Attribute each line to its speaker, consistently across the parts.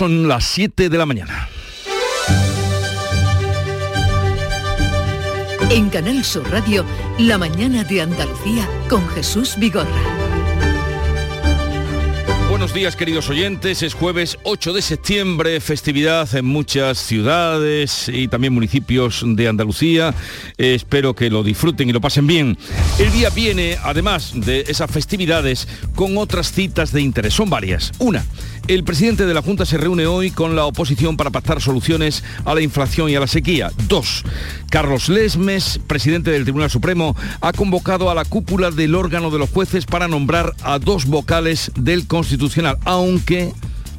Speaker 1: Son las 7 de la mañana.
Speaker 2: En Canal Sur Radio, La mañana de Andalucía con Jesús Vigorra.
Speaker 1: Buenos días queridos oyentes, es jueves 8 de septiembre, festividad en muchas ciudades y también municipios de Andalucía. Eh, espero que lo disfruten y lo pasen bien. El día viene, además de esas festividades, con otras citas de interés. Son varias. Una, el presidente de la Junta se reúne hoy con la oposición para pactar soluciones a la inflación y a la sequía. Dos, Carlos Lesmes, presidente del Tribunal Supremo, ha convocado a la cúpula del órgano de los jueces para nombrar a dos vocales del Constitucional, aunque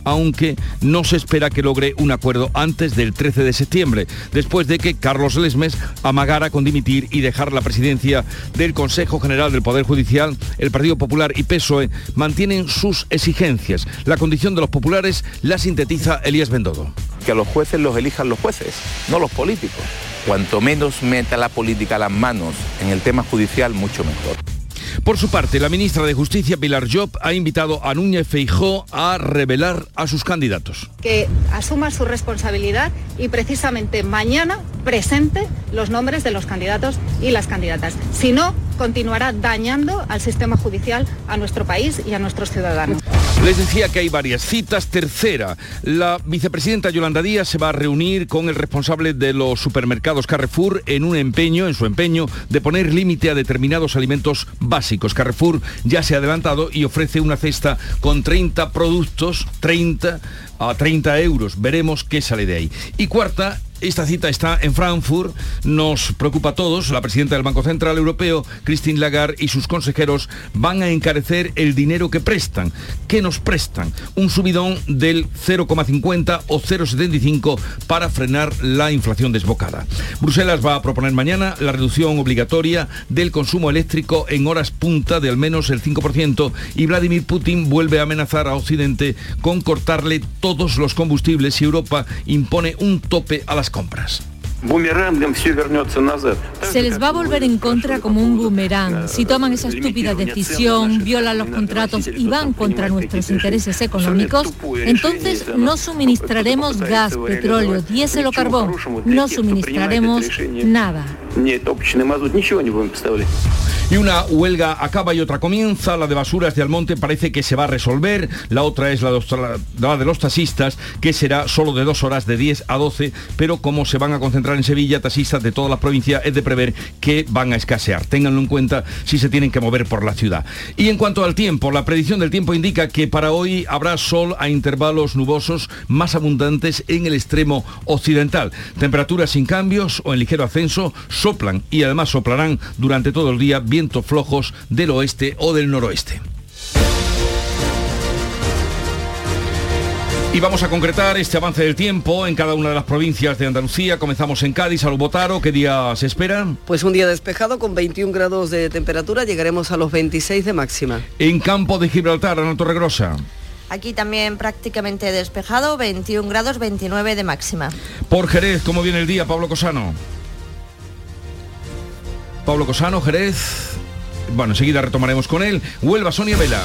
Speaker 1: aunque no se espera que logre un acuerdo antes del 13 de septiembre, después de que Carlos Lesmes amagara con dimitir y dejar la presidencia del Consejo General del Poder Judicial, el Partido Popular y PSOE mantienen sus exigencias. La condición de los populares la sintetiza Elías Bendodo.
Speaker 3: Que a los jueces los elijan los jueces, no los políticos. Cuanto menos meta la política las manos en el tema judicial, mucho mejor.
Speaker 1: Por su parte, la ministra de Justicia, Pilar Job, ha invitado a Núñez Feijó a revelar a sus candidatos.
Speaker 4: Que asuma su responsabilidad y precisamente mañana presente los nombres de los candidatos y las candidatas. Si no, continuará dañando al sistema judicial, a nuestro país y a nuestros ciudadanos.
Speaker 1: Les decía que hay varias citas. Tercera, la vicepresidenta Yolanda Díaz se va a reunir con el responsable de los supermercados Carrefour en un empeño, en su empeño, de poner límite a determinados alimentos básicos. Carrefour ya se ha adelantado y ofrece una cesta con 30 productos, 30 a 30 euros. Veremos qué sale de ahí. Y cuarta, esta cita está en Frankfurt, nos preocupa a todos. La presidenta del Banco Central Europeo, Christine Lagarde, y sus consejeros van a encarecer el dinero que prestan. ¿Qué nos prestan? Un subidón del 0,50 o 0,75 para frenar la inflación desbocada. Bruselas va a proponer mañana la reducción obligatoria del consumo eléctrico en horas punta de al menos el 5% y Vladimir Putin vuelve a amenazar a Occidente con cortarle todos los combustibles si Europa impone un tope a las compras.
Speaker 5: Se les va a volver en contra como un boomerang. Si toman esa estúpida decisión, violan los contratos y van contra nuestros intereses económicos, entonces no suministraremos gas, petróleo, diésel o carbón. No suministraremos nada.
Speaker 1: Y una huelga acaba y otra comienza. La de basuras de Almonte parece que se va a resolver. La otra es la de los taxistas, que será solo de dos horas, de 10 a 12. Pero como se van a concentrar en Sevilla, taxistas de todas las provincias, es de prever que van a escasear. Ténganlo en cuenta si se tienen que mover por la ciudad. Y en cuanto al tiempo, la predicción del tiempo indica que para hoy habrá sol a intervalos nubosos más abundantes en el extremo occidental. Temperaturas sin cambios o en ligero ascenso soplan y además soplarán durante todo el día vientos flojos del oeste o del noroeste. Y vamos a concretar este avance del tiempo en cada una de las provincias de Andalucía. Comenzamos en Cádiz, Botaro. ¿Qué día se espera?
Speaker 6: Pues un día despejado con 21 grados de temperatura, llegaremos a los 26 de máxima.
Speaker 1: En Campo de Gibraltar, Ana Torregrosa.
Speaker 7: Aquí también prácticamente despejado, 21 grados, 29 de máxima.
Speaker 1: Por Jerez, ¿cómo viene el día, Pablo Cosano? Pablo Cosano, Jerez. Bueno, enseguida retomaremos con él. Huelva, Sonia Vela.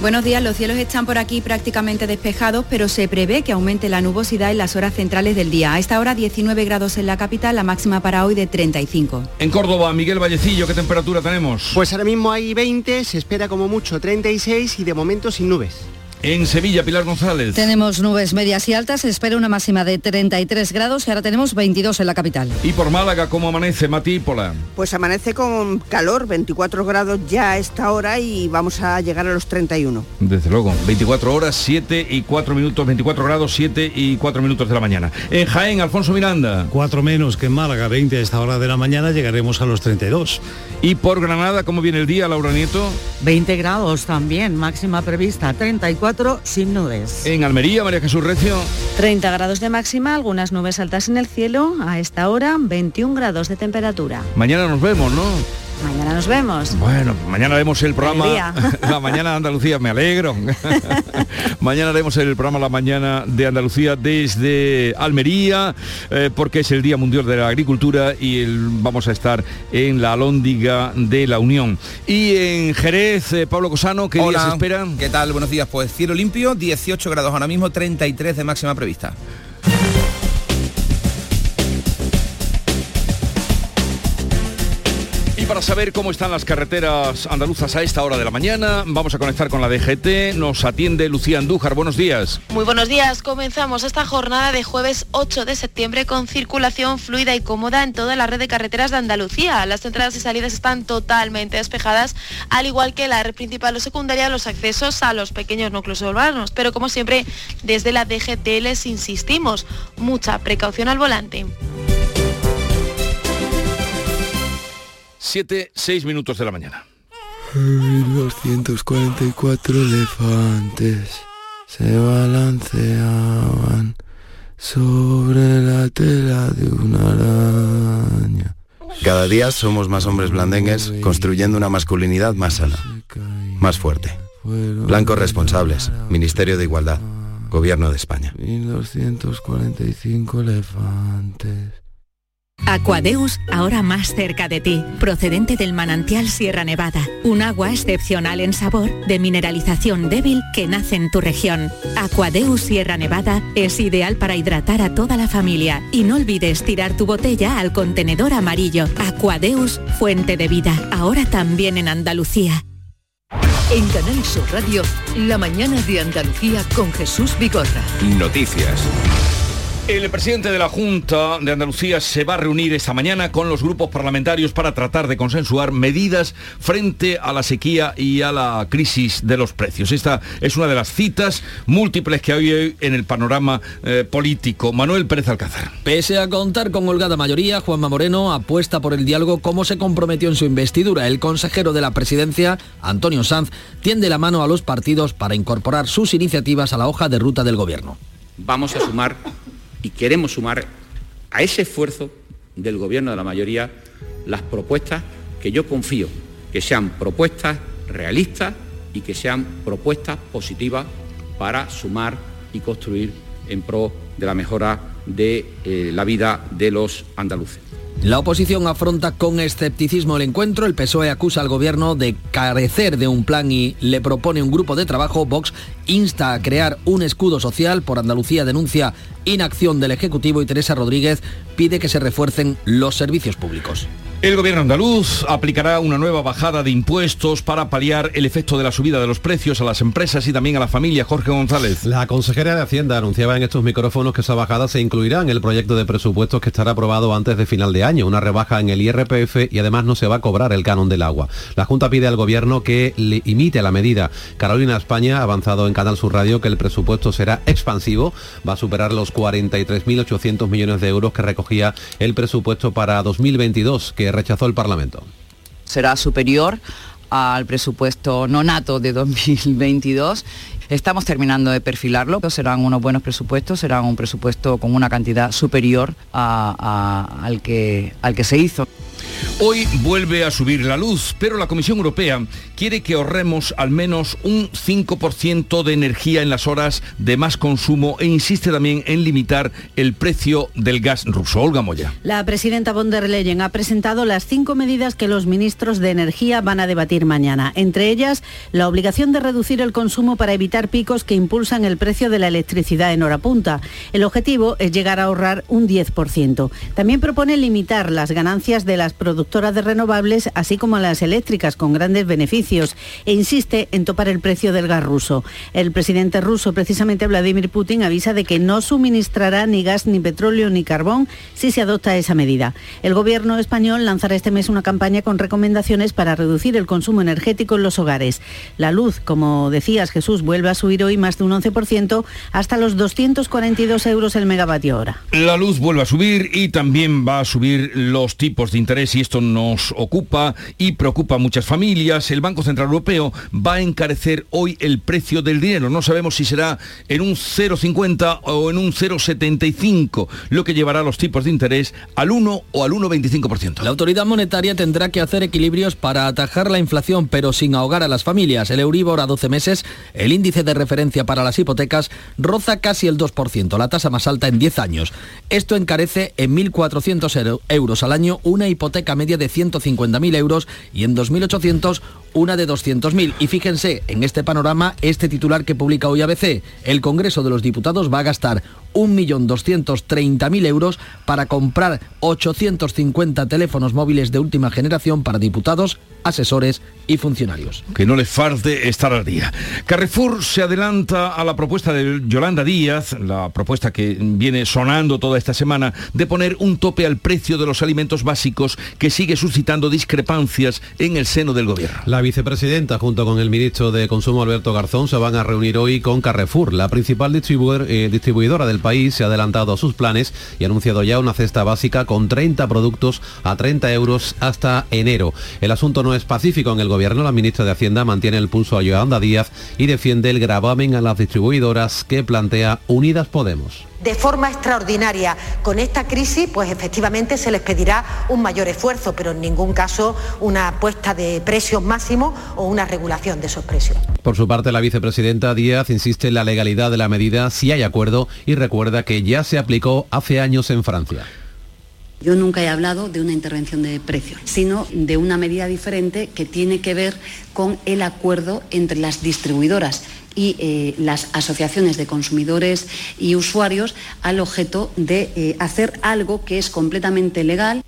Speaker 8: Buenos días, los cielos están por aquí prácticamente despejados, pero se prevé que aumente la nubosidad en las horas centrales del día. A esta hora 19 grados en la capital, la máxima para hoy de 35.
Speaker 1: En Córdoba, Miguel Vallecillo, ¿qué temperatura tenemos?
Speaker 9: Pues ahora mismo hay 20, se espera como mucho 36 y de momento sin nubes.
Speaker 1: En Sevilla, Pilar González.
Speaker 10: Tenemos nubes medias y altas, se espera una máxima de 33 grados y ahora tenemos 22 en la capital.
Speaker 1: Y por Málaga, ¿cómo amanece, Mati Pola?
Speaker 11: Pues amanece con calor, 24 grados ya a esta hora y vamos a llegar a los 31.
Speaker 1: Desde luego, 24 horas, 7 y 4 minutos, 24 grados, 7 y 4 minutos de la mañana. En Jaén, Alfonso Miranda.
Speaker 12: 4 menos que en Málaga, 20 a esta hora de la mañana, llegaremos a los 32.
Speaker 1: Y por Granada, ¿cómo viene el día, Laura Nieto?
Speaker 13: 20 grados también, máxima prevista, 34 sin nubes.
Speaker 1: En Almería, María Jesús Recio.
Speaker 14: 30 grados de máxima, algunas nubes altas en el cielo. A esta hora, 21 grados de temperatura.
Speaker 1: Mañana nos vemos, ¿no?
Speaker 15: Mañana nos vemos.
Speaker 1: Bueno, mañana haremos el programa. La Mañana de Andalucía, me alegro. mañana haremos el programa La Mañana de Andalucía desde Almería, eh, porque es el Día Mundial de la Agricultura y el- vamos a estar en la Alhóndiga de la Unión. Y en Jerez, eh, Pablo Cosano, ¿qué días se esperan?
Speaker 16: ¿Qué tal? Buenos días. Pues cielo limpio, 18 grados ahora mismo, 33 de máxima prevista.
Speaker 1: Para saber cómo están las carreteras andaluzas a esta hora de la mañana, vamos a conectar con la DGT. Nos atiende Lucía Andújar. Buenos días.
Speaker 17: Muy buenos días. Comenzamos esta jornada de jueves 8 de septiembre con circulación fluida y cómoda en toda la red de carreteras de Andalucía. Las entradas y salidas están totalmente despejadas, al igual que la red principal o secundaria, los accesos a los pequeños núcleos urbanos. Pero como siempre, desde la DGT les insistimos, mucha precaución al volante.
Speaker 1: 7, 6 minutos de la mañana.
Speaker 18: 244 elefantes se balanceaban sobre la tela de una araña.
Speaker 6: Cada día somos más hombres blandengues construyendo una masculinidad más sana, más fuerte. Blancos responsables, Ministerio de Igualdad, Gobierno de España.
Speaker 18: 1245 elefantes.
Speaker 19: Aquadeus, ahora más cerca de ti, procedente del manantial Sierra Nevada, un agua excepcional en sabor, de mineralización débil que nace en tu región. Aquadeus Sierra Nevada es ideal para hidratar a toda la familia y no olvides tirar tu botella al contenedor amarillo. Aquadeus, fuente de vida, ahora también en Andalucía.
Speaker 20: En Canal Sur Radio, la mañana de Andalucía con Jesús Vigorra.
Speaker 1: Noticias. El presidente de la Junta de Andalucía se va a reunir esta mañana con los grupos parlamentarios para tratar de consensuar medidas frente a la sequía y a la crisis de los precios. Esta es una de las citas múltiples que hay hoy en el panorama eh, político. Manuel Pérez Alcázar.
Speaker 21: Pese a contar con holgada mayoría, Juanma Moreno apuesta por el diálogo como se comprometió en su investidura. El consejero de la presidencia, Antonio Sanz, tiende la mano a los partidos para incorporar sus iniciativas a la hoja de ruta del gobierno.
Speaker 22: vamos a sumar y queremos sumar a ese esfuerzo del gobierno de la mayoría las propuestas que yo confío que sean propuestas realistas y que sean propuestas positivas para sumar y construir en pro de la mejora de eh, la vida de los andaluces.
Speaker 21: La oposición afronta con escepticismo el encuentro. El PSOE acusa al gobierno de carecer de un plan y le propone un grupo de trabajo. Vox insta a crear un escudo social. Por Andalucía denuncia inacción del Ejecutivo y Teresa Rodríguez pide que se refuercen los servicios públicos.
Speaker 1: El gobierno andaluz aplicará una nueva bajada de impuestos para paliar el efecto de la subida de los precios a las empresas y también a la familia. Jorge González.
Speaker 23: La consejera de Hacienda anunciaba en estos micrófonos que esa bajada se incluirá en el proyecto de presupuestos que estará aprobado antes de final de año, una rebaja en el IRPF y además no se va a cobrar el canon del agua. La Junta pide al gobierno que le imite la medida. Carolina España ha avanzado en Canal Sur Radio que el presupuesto será expansivo, va a superar los 43.800 millones de euros que recogía el presupuesto para 2022 que rechazó el Parlamento.
Speaker 24: será superior al presupuesto nonato de 2022. Estamos terminando de perfilarlo, serán unos buenos presupuestos, serán un presupuesto con una cantidad superior a- al, que, al que se hizo.
Speaker 1: Hoy vuelve a subir la luz, pero la Comisión Europea quiere que ahorremos al menos un 5% de energía en las horas de más consumo e insiste también en limitar el precio del gas ruso. Olga Moya.
Speaker 25: La presidenta von der Leyen ha presentado las cinco medidas que los ministros de Energía van a debatir mañana. Entre ellas, la obligación de reducir el consumo para evitar picos que impulsan el precio de la electricidad en hora punta. El objetivo es llegar a ahorrar un 10%. También propone limitar las ganancias de las productoras de renovables, así como las eléctricas, con grandes beneficios, e insiste en topar el precio del gas ruso. El presidente ruso, precisamente Vladimir Putin, avisa de que no suministrará ni gas, ni petróleo, ni carbón si se adopta esa medida. El gobierno español lanzará este mes una campaña con recomendaciones para reducir el consumo energético en los hogares. La luz, como decías Jesús, vuelve a subir hoy más de un 11% hasta los 242 euros el megavatio hora.
Speaker 1: La luz vuelve a subir y también va a subir los tipos de interés y esto nos ocupa y preocupa a muchas familias, el Banco Central Europeo va a encarecer hoy el precio del dinero. No sabemos si será en un 0,50 o en un 0,75, lo que llevará los tipos de interés al 1 o al 1,25%.
Speaker 21: La autoridad monetaria tendrá que hacer equilibrios para atajar la inflación, pero sin ahogar a las familias. El Euribor a 12 meses, el índice de referencia para las hipotecas, roza casi el 2%, la tasa más alta en 10 años. Esto encarece en 1.400 euros al año una hipoteca media de 150.000 euros y en 2.800 una de 200.000. Y fíjense, en este panorama, este titular que publica hoy ABC, el Congreso de los Diputados va a gastar 1.230.000 euros para comprar 850 teléfonos móviles de última generación para diputados, asesores y funcionarios.
Speaker 1: Que no les falte estar al día. Carrefour se adelanta a la propuesta de Yolanda Díaz, la propuesta que viene sonando toda esta semana, de poner un tope al precio de los alimentos básicos que sigue suscitando discrepancias en el seno del gobierno.
Speaker 23: La vicepresidenta junto con el ministro de Consumo Alberto Garzón se van a reunir hoy con Carrefour. La principal eh, distribuidora del país se ha adelantado a sus planes y ha anunciado ya una cesta básica con 30 productos a 30 euros hasta enero. El asunto no es pacífico en el gobierno. La ministra de Hacienda mantiene el pulso a Yolanda Díaz y defiende el gravamen a las distribuidoras que plantea Unidas Podemos
Speaker 26: de forma extraordinaria. Con esta crisis, pues efectivamente se les pedirá un mayor esfuerzo, pero en ningún caso una puesta de precios máximos o una regulación de esos precios.
Speaker 23: Por su parte, la vicepresidenta Díaz insiste en la legalidad de la medida si hay acuerdo y recuerda que ya se aplicó hace años en Francia.
Speaker 27: Yo nunca he hablado de una intervención de precios, sino de una medida diferente que tiene que ver con el acuerdo entre las distribuidoras y eh, las asociaciones de consumidores y usuarios al objeto de eh, hacer algo que es completamente legal.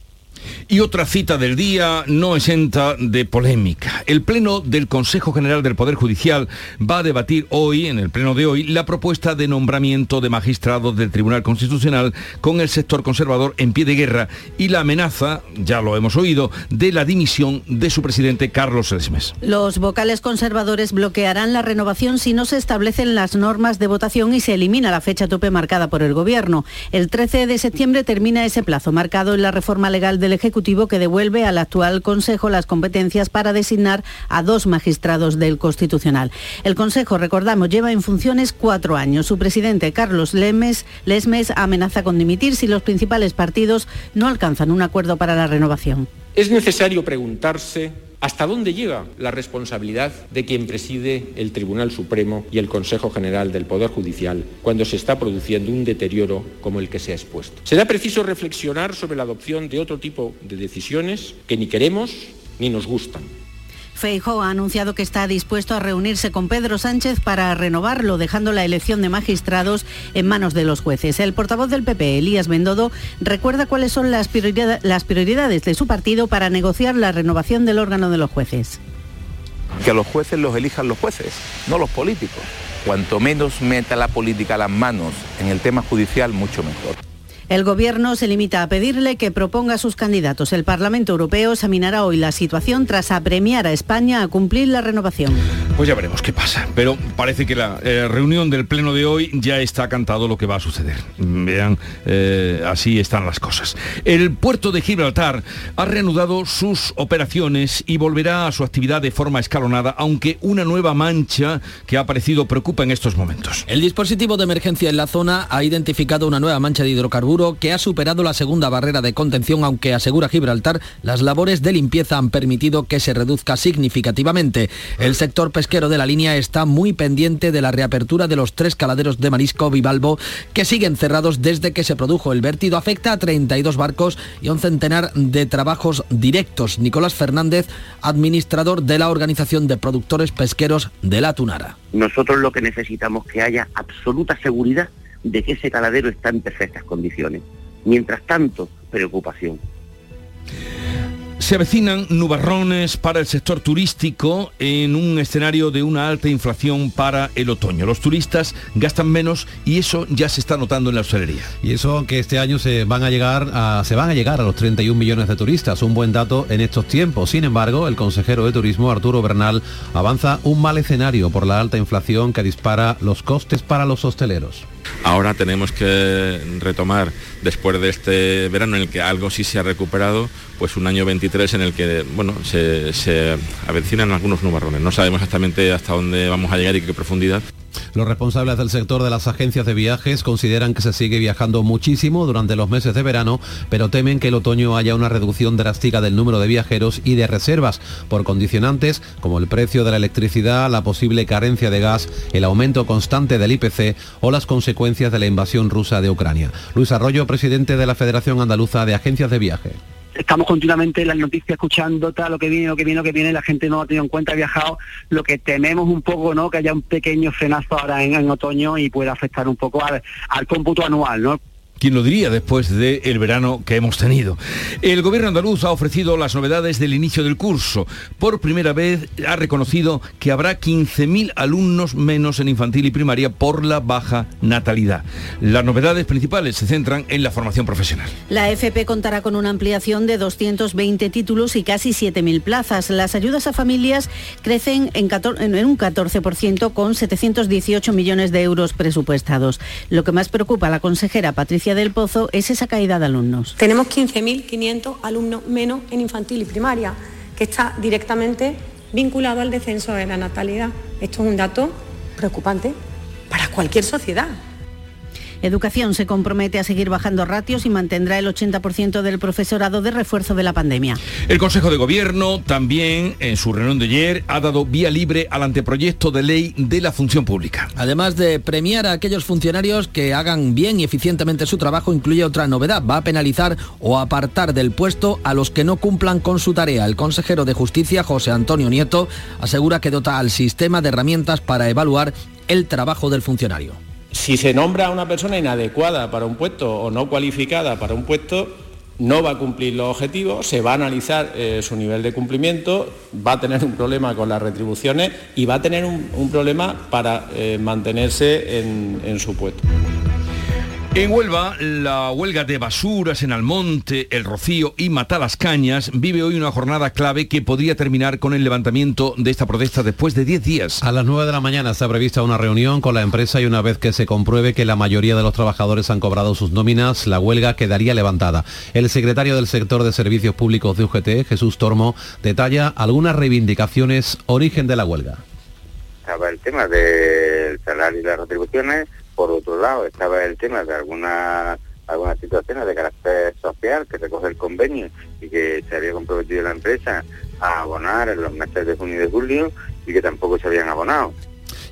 Speaker 1: Y otra cita del día no exenta de polémica. El Pleno del Consejo General del Poder Judicial va a debatir hoy, en el Pleno de hoy, la propuesta de nombramiento de magistrados del Tribunal Constitucional con el sector conservador en pie de guerra y la amenaza, ya lo hemos oído, de la dimisión de su presidente Carlos Lesmes.
Speaker 25: Los vocales conservadores bloquearán la renovación si no se establecen las normas de votación y se elimina la fecha tope marcada por el Gobierno. El 13 de septiembre termina ese plazo marcado en la reforma legal del Ejecutivo que devuelve al actual Consejo las competencias para designar a dos magistrados del Constitucional. El Consejo, recordamos, lleva en funciones cuatro años. Su presidente, Carlos Lemes, Lesmes, amenaza con dimitir si los principales partidos no alcanzan un acuerdo para la renovación.
Speaker 22: Es necesario preguntarse ¿Hasta dónde llega la responsabilidad de quien preside el Tribunal Supremo y el Consejo General del Poder Judicial cuando se está produciendo un deterioro como el que se ha expuesto? Será preciso reflexionar sobre la adopción de otro tipo de decisiones que ni queremos ni nos gustan
Speaker 25: Feijóo ha anunciado que está dispuesto a reunirse con Pedro Sánchez para renovarlo, dejando la elección de magistrados en manos de los jueces. El portavoz del PP, Elías Bendodo, recuerda cuáles son las, prioridades de su partido para negociar la renovación del órgano de los jueces.
Speaker 28: Que los jueces los elijan los jueces, no los políticos. Cuanto menos meta la política las manos en el tema judicial, mucho mejor.
Speaker 25: El Gobierno se limita a pedirle que proponga a sus candidatos. El Parlamento Europeo examinará hoy la situación tras apremiar a España a cumplir la renovación.
Speaker 1: Pues ya veremos qué pasa. Pero parece que la eh, reunión del Pleno de hoy ya está cantado lo que va a suceder. Vean, eh, así están las cosas. El puerto de Gibraltar ha reanudado sus operaciones y volverá a su actividad de forma escalonada, aunque una nueva mancha que ha aparecido preocupa en estos momentos.
Speaker 21: El dispositivo de emergencia en la zona ha identificado una nueva mancha de hidrocarburos que ha superado la segunda barrera de contención, aunque asegura Gibraltar, las labores de limpieza han permitido que se reduzca significativamente. El sector pesquero de la línea está muy pendiente de la reapertura de los tres caladeros de marisco Vivalvo que siguen cerrados desde que se produjo el vertido. Afecta a 32 barcos y un centenar de trabajos directos. Nicolás Fernández, administrador de la Organización de Productores Pesqueros de la Tunara.
Speaker 29: Nosotros lo que necesitamos es que haya absoluta seguridad de que ese caladero está en perfectas condiciones. Mientras tanto, preocupación.
Speaker 1: Se avecinan nubarrones para el sector turístico en un escenario de una alta inflación para el otoño. Los turistas gastan menos y eso ya se está notando en la hostelería.
Speaker 23: Y eso que este año se van a llegar a, se van a llegar a los 31 millones de turistas, un buen dato en estos tiempos. Sin embargo, el consejero de turismo Arturo Bernal avanza un mal escenario por la alta inflación que dispara los costes para los hosteleros
Speaker 30: Ahora tenemos que retomar, después de este verano en el que algo sí se ha recuperado, pues un año 23 en el que bueno, se, se avecinan algunos nubarrones. No sabemos exactamente hasta dónde vamos a llegar y qué profundidad.
Speaker 23: Los responsables del sector de las agencias de viajes consideran que se sigue viajando muchísimo durante los meses de verano, pero temen que el otoño haya una reducción drástica del número de viajeros y de reservas por condicionantes como el precio de la electricidad, la posible carencia de gas, el aumento constante del IPC o las consecuencias de la invasión rusa de Ucrania. Luis Arroyo, presidente de la Federación Andaluza de Agencias de Viaje
Speaker 31: estamos continuamente en las noticias escuchando tal lo que viene, lo que viene, lo que viene, la gente no ha tenido en cuenta, ha viajado, lo que tememos un poco, ¿no? Que haya un pequeño frenazo ahora en, otoño y pueda afectar un poco al, al cómputo anual, ¿no?
Speaker 1: ¿Quién lo diría después del verano que hemos tenido? El gobierno andaluz ha ofrecido las novedades del inicio del curso. Por primera vez ha reconocido que habrá 15.000 alumnos menos en infantil y primaria por la baja natalidad. Las novedades principales se centran en la formación profesional.
Speaker 25: La FP contará con una ampliación de 220 títulos y casi 7.000 plazas. Las ayudas a familias crecen en, en un 14% con 718 millones de euros presupuestados. Lo que más preocupa a la consejera Patricia del Pozo es esa caída de alumnos.
Speaker 32: Tenemos 15.500 alumnos menos en infantil y primaria, que está directamente vinculado al descenso de la natalidad. Esto es un dato preocupante para cualquier sociedad.
Speaker 25: Educación se compromete a seguir bajando ratios y mantendrá el 80% del profesorado de refuerzo de la pandemia.
Speaker 1: El Consejo de Gobierno también, en su reunión de ayer, ha dado vía libre al anteproyecto de ley de la función pública.
Speaker 21: Además de premiar a aquellos funcionarios que hagan bien y eficientemente su trabajo, incluye otra novedad. Va a penalizar o apartar del puesto a los que no cumplan con su tarea. El consejero de Justicia, José Antonio Nieto, asegura que dota al sistema de herramientas para evaluar el trabajo del funcionario.
Speaker 33: Si se nombra a una persona inadecuada para un puesto o no cualificada para un puesto, no va a cumplir los objetivos, se va a analizar eh, su nivel de cumplimiento, va a tener un problema con las retribuciones y va a tener un, problema para eh, mantenerse en su puesto.
Speaker 1: En Huelva, la huelga de basuras en Almonte, El Rocío y Matalascañas vive hoy una jornada clave que podría terminar con el levantamiento de esta protesta después de 10 días.
Speaker 23: A las 9 de la mañana está prevista una reunión con la empresa y una vez que se compruebe que la mayoría de los trabajadores han cobrado sus nóminas, la huelga quedaría levantada. El secretario del sector de servicios públicos de UGT, Jesús Tormo, detalla algunas reivindicaciones origen de la huelga.
Speaker 34: Estaba el tema del salario y las retribuciones por otro lado, estaba el tema de algunas algunas situaciones de carácter social que recoge el convenio y que se había comprometido la empresa a abonar en los meses de junio y de julio y que tampoco se habían abonado.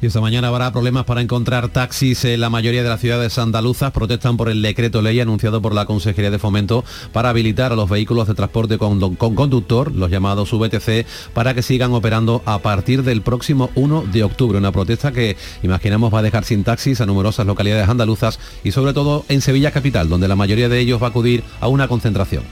Speaker 23: Y esta mañana habrá problemas para encontrar taxis en la mayoría de las ciudades andaluzas. Protestan por el decreto ley anunciado por la Consejería de Fomento para habilitar a los vehículos de transporte con, conductor, los llamados VTC, para que sigan operando a partir del próximo 1 de octubre. Una protesta que imaginamos va a dejar sin taxis a numerosas localidades andaluzas y sobre todo en Sevilla Capital, donde la mayoría de ellos va a acudir a una concentración.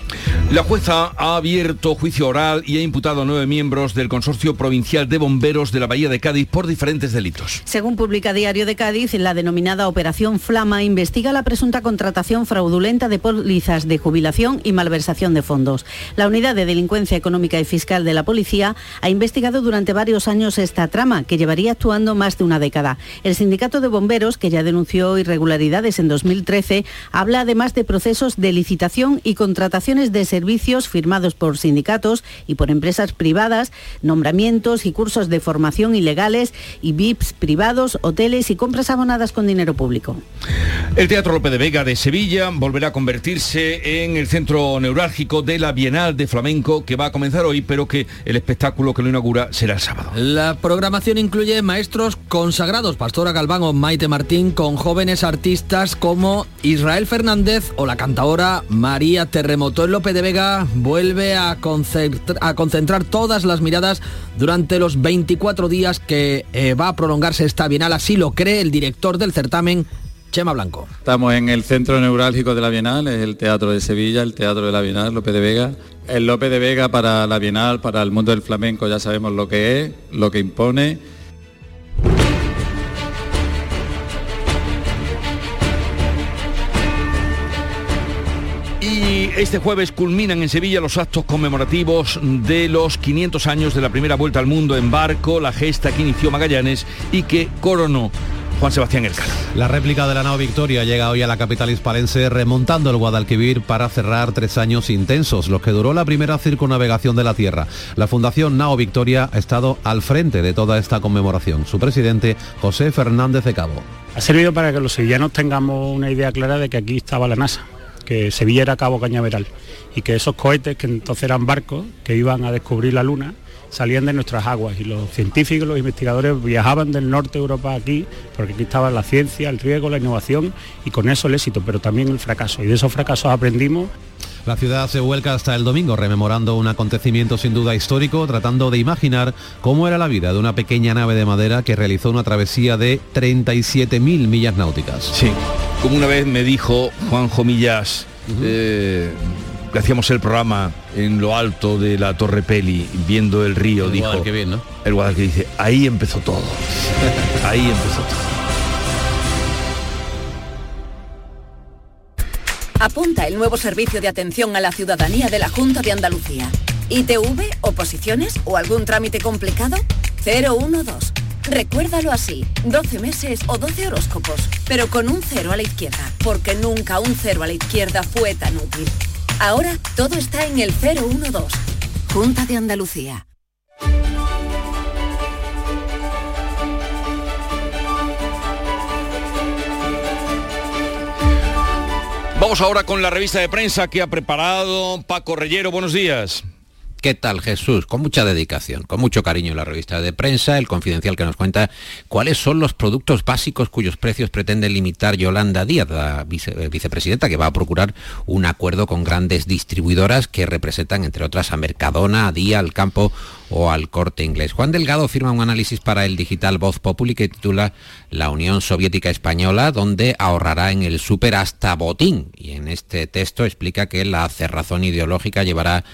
Speaker 1: La jueza ha abierto juicio oral y ha imputado a nueve miembros del Consorcio Provincial de Bomberos de la Bahía de Cádiz por diferentes delitos.
Speaker 25: Según publica Diario de Cádiz, la denominada Operación Flama investiga la presunta contratación fraudulenta de pólizas de jubilación y malversación de fondos. La Unidad de Delincuencia Económica y Fiscal de la Policía ha investigado durante varios años esta trama, que llevaría actuando más de una década. El Sindicato de Bomberos, que ya denunció irregularidades en 2013, habla además de procesos de licitación y contrataciones de servicios firmados por sindicatos y por empresas privadas, nombramientos y cursos de formación ilegales y Privados, hoteles y compras abonadas con dinero público.
Speaker 1: El Teatro López de Vega de Sevilla volverá a convertirse en el centro neurálgico de la Bienal de Flamenco que va a comenzar hoy, pero que el espectáculo que lo inaugura será el sábado.
Speaker 21: La programación incluye maestros consagrados, Pastora Galván o Maite Martín, con jóvenes artistas como Israel Fernández o la cantadora María Terremoto. El López de Vega vuelve a, a concentrar todas las miradas durante los 24 días que eh, va a prolongarse esta Bienal, así lo cree el director del certamen, Chema Blanco.
Speaker 35: Estamos en el centro neurálgico de la Bienal, es el Teatro de Sevilla, el Teatro de la Bienal, López de Vega. El López de Vega para la Bienal, para el mundo del flamenco ya sabemos lo que es, lo que impone
Speaker 1: este jueves culminan en Sevilla los actos conmemorativos de los 500 años de la primera vuelta al mundo en barco, la gesta que inició Magallanes y que coronó Juan Sebastián Elcano.
Speaker 23: La réplica de la nao Victoria llega hoy a la capital hispalense remontando el Guadalquivir para cerrar tres años intensos, los que duró la primera circunnavegación de la Tierra. La Fundación Nao Victoria ha estado al frente de toda esta conmemoración. Su presidente, José Fernández de Cabo.
Speaker 36: Ha servido para que los sevillanos tengamos una idea clara de que aquí estaba la NASA, que Sevilla era Cabo Cañaveral y que esos cohetes, que entonces eran barcos, que iban a descubrir la Luna, salían de nuestras aguas y los científicos, los investigadores viajaban del norte de Europa aquí, porque aquí estaba la ciencia, el riesgo, la innovación y con eso el éxito, pero también el fracaso. Y de esos fracasos aprendimos
Speaker 23: la ciudad se vuelca hasta el domingo rememorando un acontecimiento sin duda histórico, tratando de imaginar cómo era la vida de una pequeña nave de madera que realizó una travesía de 37.000 millas náuticas.
Speaker 1: Sí, como una vez me dijo Juanjo Millas, eh, que hacíamos el programa en lo alto de la Torre Peli, viendo el río,
Speaker 23: El
Speaker 1: dijo...
Speaker 23: ¿no?
Speaker 1: El Guadalquivir dice, ahí empezó todo. ahí empezó todo.
Speaker 37: Apunta el nuevo servicio de atención a la ciudadanía de la Junta de Andalucía. ITV, oposiciones o algún trámite complicado? 012. Recuérdalo así, 12 meses o 12 horóscopos, pero con un cero a la izquierda, porque nunca un cero a la izquierda fue tan útil. Ahora todo está en el 012. Junta de Andalucía.
Speaker 1: Vamos ahora con la revista de prensa que ha preparado Paco Reyero. Buenos días.
Speaker 38: ¿Qué tal Jesús? Con mucha dedicación, con mucho cariño la revista de prensa, el confidencial que nos cuenta cuáles son los productos básicos cuyos precios pretende limitar Yolanda Díaz, la eh, vicepresidenta, que va a procurar un acuerdo con grandes distribuidoras que representan, entre otras, a Mercadona, a Día, al Campo o al Corte Inglés. Juan Delgado firma un análisis para el digital Voz Populi que titula La Unión Soviética Española, donde ahorrará en el súper hasta botín. Y en este texto explica que la cerrazón ideológica llevará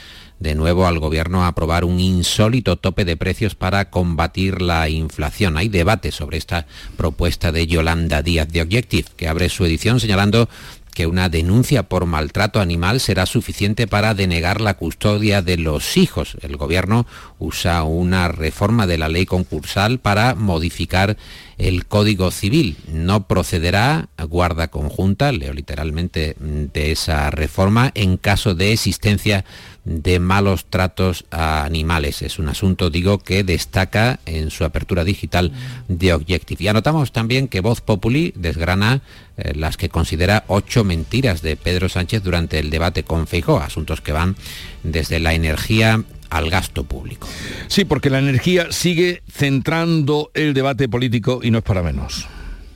Speaker 38: de nuevo al gobierno a aprobar un insólito tope de precios para combatir la inflación. Hay debate sobre esta propuesta de Yolanda Díaz de Objective, que abre su edición señalando que una denuncia por maltrato animal será suficiente para denegar la custodia de los hijos. El gobierno usa una reforma de la ley concursal para modificar el Código Civil. No procederá guarda conjunta, leo literalmente mm, de esa reforma, en caso de existencia de malos tratos a animales. Es un asunto, digo, que destaca en su apertura digital de Objective. Y anotamos también que Voz Populi desgrana eh, las que considera ocho mentiras de Pedro Sánchez durante el debate con Feijóo, asuntos que van desde la energía al gasto público.
Speaker 1: Sí, porque la energía sigue centrando el debate político y no es para menos.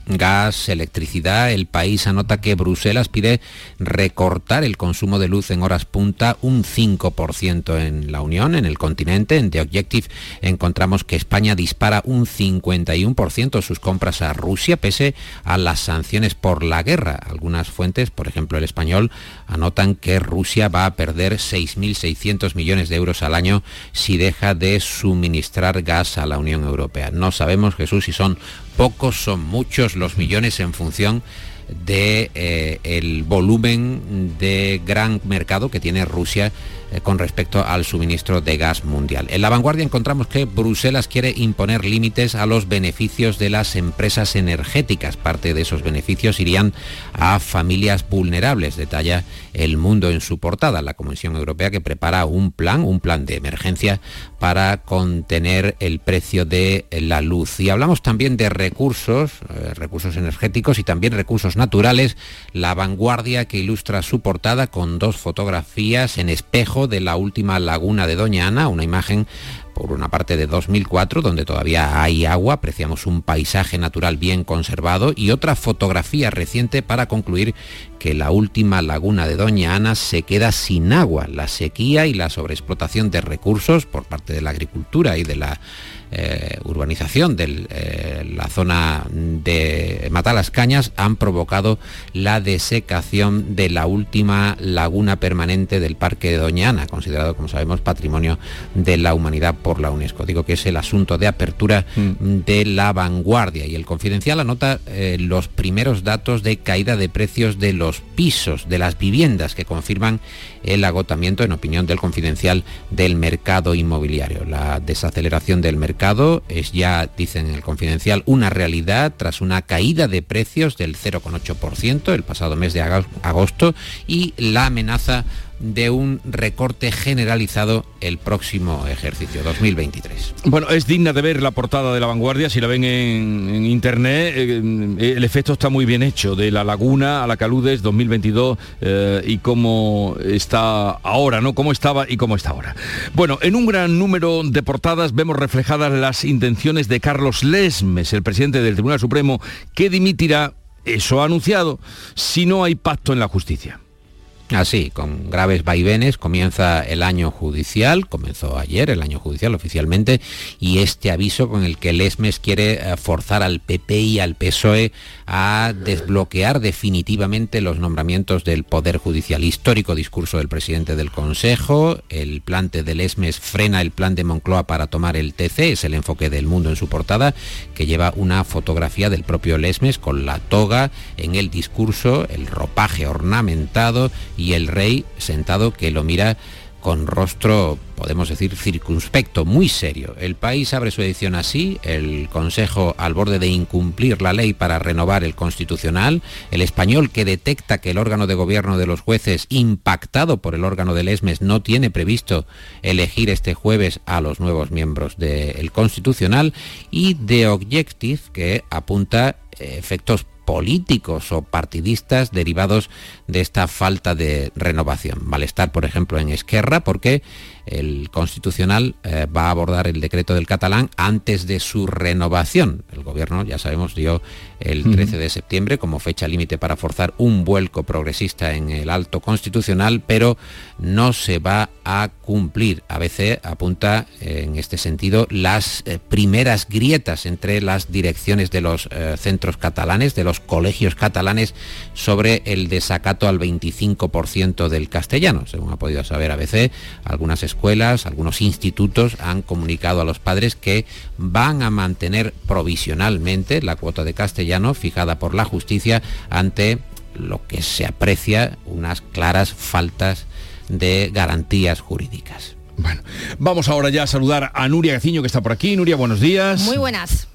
Speaker 38: Gas, electricidad, el país anota que Bruselas pide recortar el consumo de luz en horas punta un 5% en la Unión, en el continente. En The Objective encontramos que España dispara un 51% sus compras a Rusia pese a las sanciones por la guerra. Algunas fuentes, por ejemplo el español, anotan que Rusia va a perder 6.600 millones de euros al año si deja de suministrar gas a la Unión Europea. No sabemos, Jesús, si son pocos, son muchos los millones en función de eh, volumen de gran mercado que tiene Rusia eh, con respecto al suministro de gas mundial. En la vanguardia encontramos que Bruselas quiere imponer límites a los beneficios de las empresas energéticas. Parte de esos beneficios irían a familias vulnerables, detalla El Mundo en su portada. La Comisión Europea que prepara un plan, un plan de emergencia para contener el precio de la luz. Y hablamos también de recursos, eh, recursos energéticos y también recursos naturales. La vanguardia que ilustra su portada con dos fotografías en espejo de la última laguna de Doña Ana, una imagen por una parte de 2004, donde todavía hay agua, apreciamos un paisaje natural bien conservado, y otra fotografía reciente para concluir que la última laguna de Doña Ana se queda sin agua. La sequía y la sobreexplotación de recursos por parte de la agricultura y de la eh, urbanización de eh, la zona de Matalas Cañas han provocado la desecación de la última laguna permanente del Parque de Doña Ana, considerado, como sabemos, patrimonio de la humanidad por la UNESCO. Digo que es el asunto de apertura de la vanguardia y el confidencial anota eh, los primeros datos de caída de precios de los pisos, de las viviendas que confirman el agotamiento, en opinión del confidencial, del mercado inmobiliario. La desaceleración del mercado es ya, dicen en el confidencial, una realidad tras una caída de precios del 0,8% el pasado mes de agosto y la amenaza de un recorte generalizado el próximo ejercicio 2023.
Speaker 1: Bueno, es digna de ver la portada de la vanguardia, si la ven en, internet, eh, el efecto está muy bien hecho, de la laguna a la Caludes 2022 eh, y cómo está ahora, ¿no? Cómo estaba y cómo está ahora. Bueno, en un gran número de portadas vemos reflejadas las intenciones de Carlos Lesmes, el presidente del Tribunal Supremo, que dimitirá, eso ha anunciado, si no hay pacto en la justicia.
Speaker 38: Así, con graves vaivenes, comienza el año judicial, comenzó ayer el año judicial oficialmente, y este aviso con el que el ESMES quiere eh, forzar al PP y al PSOE a desbloquear definitivamente los nombramientos del Poder Judicial. Histórico discurso del presidente del Consejo, el plante del ESMES frena el plan de Moncloa para tomar el TC, es el enfoque del mundo en su portada, que lleva una fotografía del propio Lesmes con la toga en el discurso, el ropaje ornamentado y el rey sentado que lo mira con rostro, podemos decir, circunspecto, muy serio. El país abre su edición así, el Consejo al borde de incumplir la ley para renovar el Constitucional, el español que detecta que el órgano de gobierno de los jueces, impactado por el órgano del ESMES, no tiene previsto elegir este jueves a los nuevos miembros del Constitucional, y The Objective, que apunta efectos políticos o partidistas derivados de esta falta de renovación. Malestar, por ejemplo, en Esquerra, porque el Constitucional eh, va a abordar el decreto del catalán antes de su renovación. El Gobierno, ya sabemos, dio el 13 de septiembre como fecha límite para forzar un vuelco progresista en el alto constitucional, pero no se va a cumplir. ABC apunta en este sentido las eh, primeras grietas entre las direcciones de los eh, centros catalanes, de los colegios catalanes, sobre el desacato al 25% del castellano. Según ha podido saber ABC, algunas escuelas, algunos institutos han comunicado a los padres que van a mantener provisionalmente la cuota de castellano fijada por la justicia ante lo que se aprecia unas claras faltas de garantías jurídicas.
Speaker 1: Bueno, vamos ahora ya a saludar a Nuria Gaciño que está por aquí. Nuria, buenos días.
Speaker 39: Muy buenas.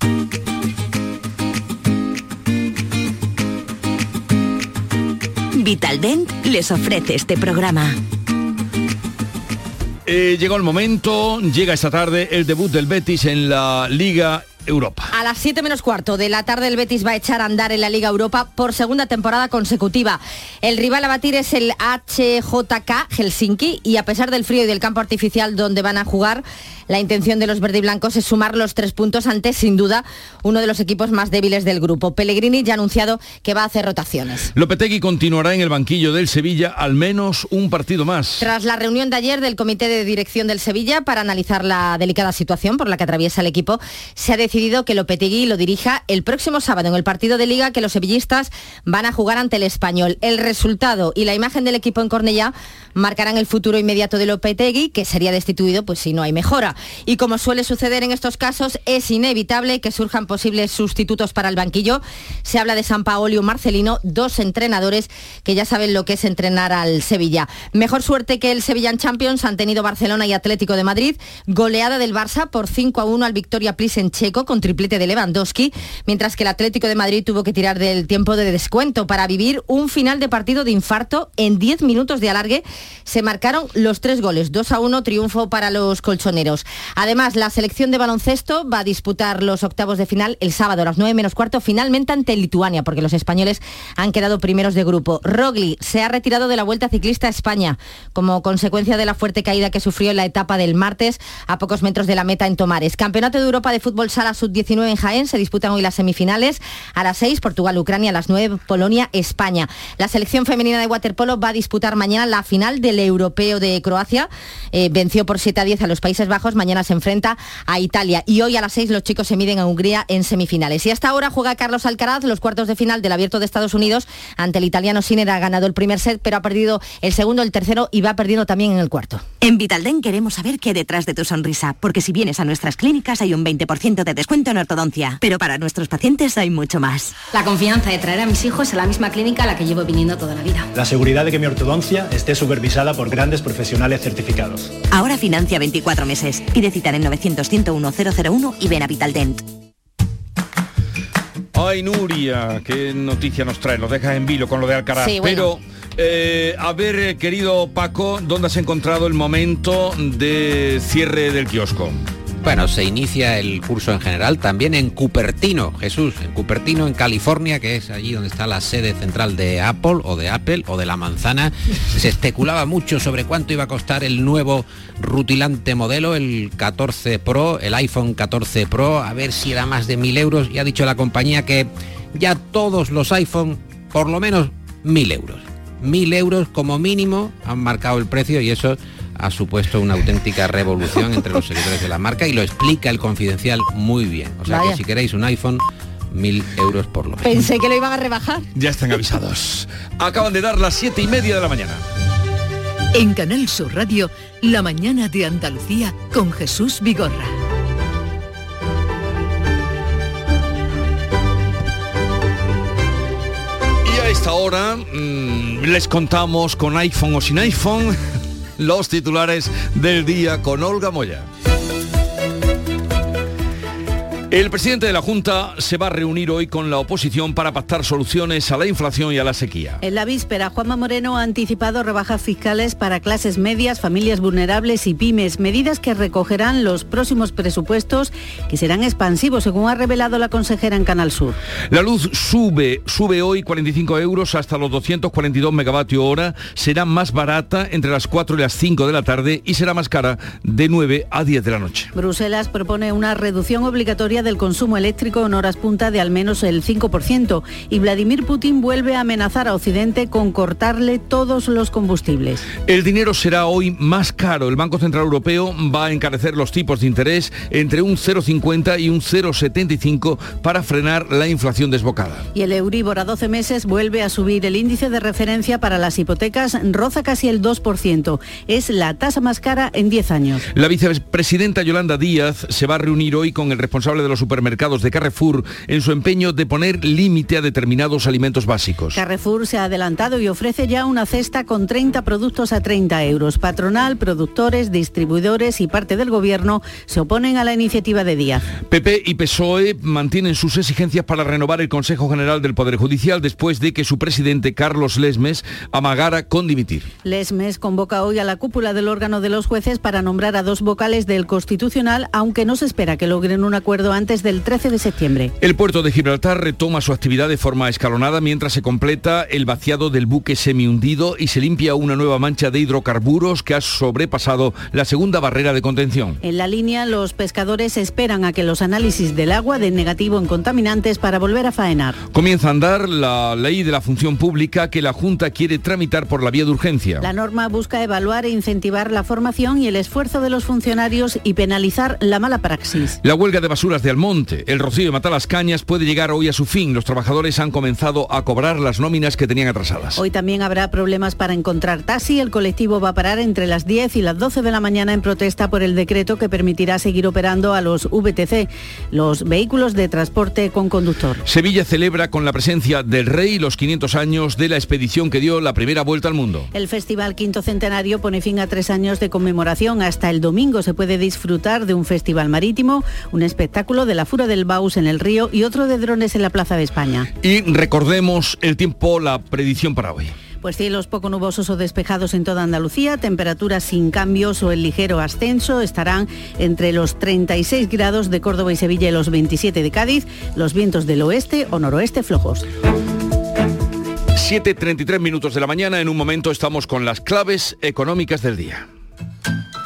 Speaker 40: Vitaldent les ofrece este programa.
Speaker 1: Eh, llegó el momento, llega esta tarde el debut del Betis en la Liga Europa.
Speaker 39: A las 7 menos cuarto de la tarde el Betis va a echar a andar en la Liga Europa por segunda temporada consecutiva. El rival a batir es el HJK Helsinki y a pesar del frío y del campo artificial donde van a jugar, la intención de los verdiblancos es sumar los tres puntos ante, sin duda, uno de los equipos más débiles del grupo. Pellegrini ya ha anunciado que va a hacer rotaciones.
Speaker 1: Lopetegui continuará en el banquillo del Sevilla al menos un partido más.
Speaker 39: Tras la reunión de ayer del comité de dirección del Sevilla para analizar la delicada situación por la que atraviesa el equipo, se ha decidido que Lopetegui lo dirija el próximo sábado en el partido de liga que los sevillistas van a jugar ante el español. El resultado y la imagen del equipo en Cornellá marcarán el futuro inmediato de Lopetegui, que sería destituido pues si no hay mejora. Y como suele suceder en estos casos, es inevitable que surjan posibles sustitutos para el banquillo. Se habla de San Paolio Marcelino, dos entrenadores que ya saben lo que es entrenar al Sevilla. Mejor suerte que el Sevillan Champions han tenido Barcelona y Atlético de Madrid. Goleada del Barça por 5 a 1 al Victoria en checo con triplete de Lewandowski, mientras que el Atlético de Madrid tuvo que tirar del tiempo de descuento para vivir un final de partido de infarto en 10 minutos de alargue. Se marcaron los tres goles, 2 a 1 triunfo para los colchoneros. Además, la selección de baloncesto va a disputar los octavos de final el sábado a las 9 menos cuarto, finalmente ante Lituania, porque los españoles han quedado primeros de grupo. Rogli se ha retirado de la Vuelta Ciclista a España como consecuencia de la fuerte caída que sufrió en la etapa del martes a pocos metros de la meta en Tomares. Campeonato de Europa de Fútbol Sala Sub-19 en Jaén se disputan hoy las semifinales. A las 6, Portugal-Ucrania, a las 9, Polonia-España. La selección femenina de waterpolo va a disputar mañana la final del Europeo de Croacia. Eh, venció por 7 a 10 a los Países Bajos. Mañana se enfrenta a Italia. Y hoy a las 6 los chicos se miden a Hungría en semifinales. Y hasta ahora juega Carlos Alcaraz los cuartos de final del Abierto de Estados Unidos ante el italiano Sinner. Ha ganado el primer set, pero ha perdido el segundo, el tercero y va perdiendo también en el cuarto.
Speaker 40: En Vitalden queremos saber qué detrás de tu sonrisa, porque si vienes a nuestras clínicas hay un 20% de descuento en ortodoncia. Pero para nuestros pacientes hay mucho más.
Speaker 41: La confianza de traer a mis hijos a la misma clínica a la que llevo viniendo toda la vida.
Speaker 42: La seguridad de que mi ortodoncia esté supervisada por grandes profesionales certificados.
Speaker 40: Ahora financia 24 meses. Pide cita en 900 101 001 y ven a Vitaldent.
Speaker 1: Ay, Nuria, qué noticia nos trae. Nos dejas en vilo con lo de Alcaraz.
Speaker 43: Sí, bueno.
Speaker 1: Pero, eh, a ver, eh, querido Paco, ¿dónde has encontrado el momento de cierre del kiosco?
Speaker 38: Bueno, se inicia el curso en general también en Cupertino, Jesús, en Cupertino, en California, que es allí donde está la sede central de Apple o de Apple o de la manzana. Se especulaba mucho sobre cuánto iba a costar el nuevo rutilante modelo, el 14 Pro, el iPhone 14 Pro, a ver si era más de mil euros. Y ha dicho la compañía que ya todos los iPhone, por lo menos mil euros. Mil euros como mínimo han marcado el precio y eso ha supuesto una auténtica revolución entre los seguidores de la marca y lo explica el confidencial muy bien. O sea
Speaker 43: Vaya.
Speaker 38: que si queréis un iPhone, mil euros por lo menos.
Speaker 43: Pensé que lo iban a rebajar.
Speaker 1: Ya están avisados. Acaban de dar las siete y media de la mañana.
Speaker 2: En Canal Sur Radio, La mañana de Andalucía con Jesús Vigorra.
Speaker 1: Y a esta hora mm, les contamos con iPhone o sin iPhone los titulares del día con Olga Moya. El presidente de la Junta se va a reunir hoy con la oposición para pactar soluciones a la inflación y a la sequía.
Speaker 25: En la víspera, Juanma Moreno ha anticipado rebajas fiscales para clases medias, familias vulnerables y pymes, medidas que recogerán los próximos presupuestos que serán expansivos, según ha revelado la consejera en Canal Sur.
Speaker 1: La luz sube, sube hoy 45 euros hasta los 242 megavatios hora, será más barata entre las 4 y las 5 de la tarde y será más cara de 9 a 10 de la noche.
Speaker 25: Bruselas propone una reducción obligatoria del consumo eléctrico en horas punta de al menos el 5% y Vladimir Putin vuelve a amenazar a Occidente con cortarle todos los combustibles.
Speaker 1: El dinero será hoy más caro. El Banco Central Europeo va a encarecer los tipos de interés entre un 0,50 y un 0,75 para frenar la inflación desbocada.
Speaker 25: Y el Euribor a 12 meses vuelve a subir. El índice de referencia para las hipotecas roza casi el 2%. Es la tasa más cara en 10 años.
Speaker 1: La vicepresidenta Yolanda Díaz se va a reunir hoy con el responsable de los supermercados de Carrefour en su empeño de poner límite a determinados alimentos básicos.
Speaker 25: Carrefour se ha adelantado y ofrece ya una cesta con 30 productos a 30 euros. Patronal, productores, distribuidores y parte del gobierno se oponen a la iniciativa de Díaz.
Speaker 1: PP y PSOE mantienen sus exigencias para renovar el Consejo General del Poder Judicial después de que su presidente Carlos Lesmes amagara con dimitir.
Speaker 25: Lesmes convoca hoy a la cúpula del órgano de los jueces para nombrar a dos vocales del Constitucional, aunque no se espera que logren un acuerdo antes del 13 de septiembre.
Speaker 1: El puerto de Gibraltar retoma su actividad de forma escalonada mientras se completa el vaciado del buque semi-hundido y se limpia una nueva mancha de hidrocarburos que ha sobrepasado la segunda barrera de contención.
Speaker 25: En la línea, los pescadores esperan a que los análisis del agua den negativo en contaminantes para volver a faenar.
Speaker 1: Comienza a andar la ley de la función pública que la Junta quiere tramitar por la vía de urgencia.
Speaker 25: La norma busca evaluar e incentivar la formación y el esfuerzo de los funcionarios y penalizar la mala praxis.
Speaker 1: La huelga de basuras de Almonte, el rocío de Matalascañas puede llegar hoy a su fin. Los trabajadores han comenzado a cobrar las nóminas que tenían atrasadas.
Speaker 25: Hoy también habrá problemas para encontrar taxi. El colectivo va a parar entre las 10 y las 12 de la mañana en protesta por el decreto que permitirá seguir operando a los VTC, los vehículos de transporte con conductor.
Speaker 1: Sevilla celebra con la presencia del rey los 500 años de la expedición que dio la primera vuelta al mundo.
Speaker 25: El Festival Quinto Centenario pone fin a tres años de conmemoración. Hasta el domingo se puede disfrutar de un festival marítimo, un espectáculo de la Fura del Baus en el río y otro de drones en la Plaza de España.
Speaker 1: Y recordemos el tiempo, la predicción para hoy.
Speaker 25: Pues cielos poco nubosos o despejados en toda Andalucía, temperaturas sin cambios o el ligero ascenso estarán entre los 36 grados de Córdoba y Sevilla y los 27 de Cádiz, los vientos del oeste o noroeste flojos.
Speaker 1: 7.33 minutos de la mañana, en un momento estamos con las claves económicas del día.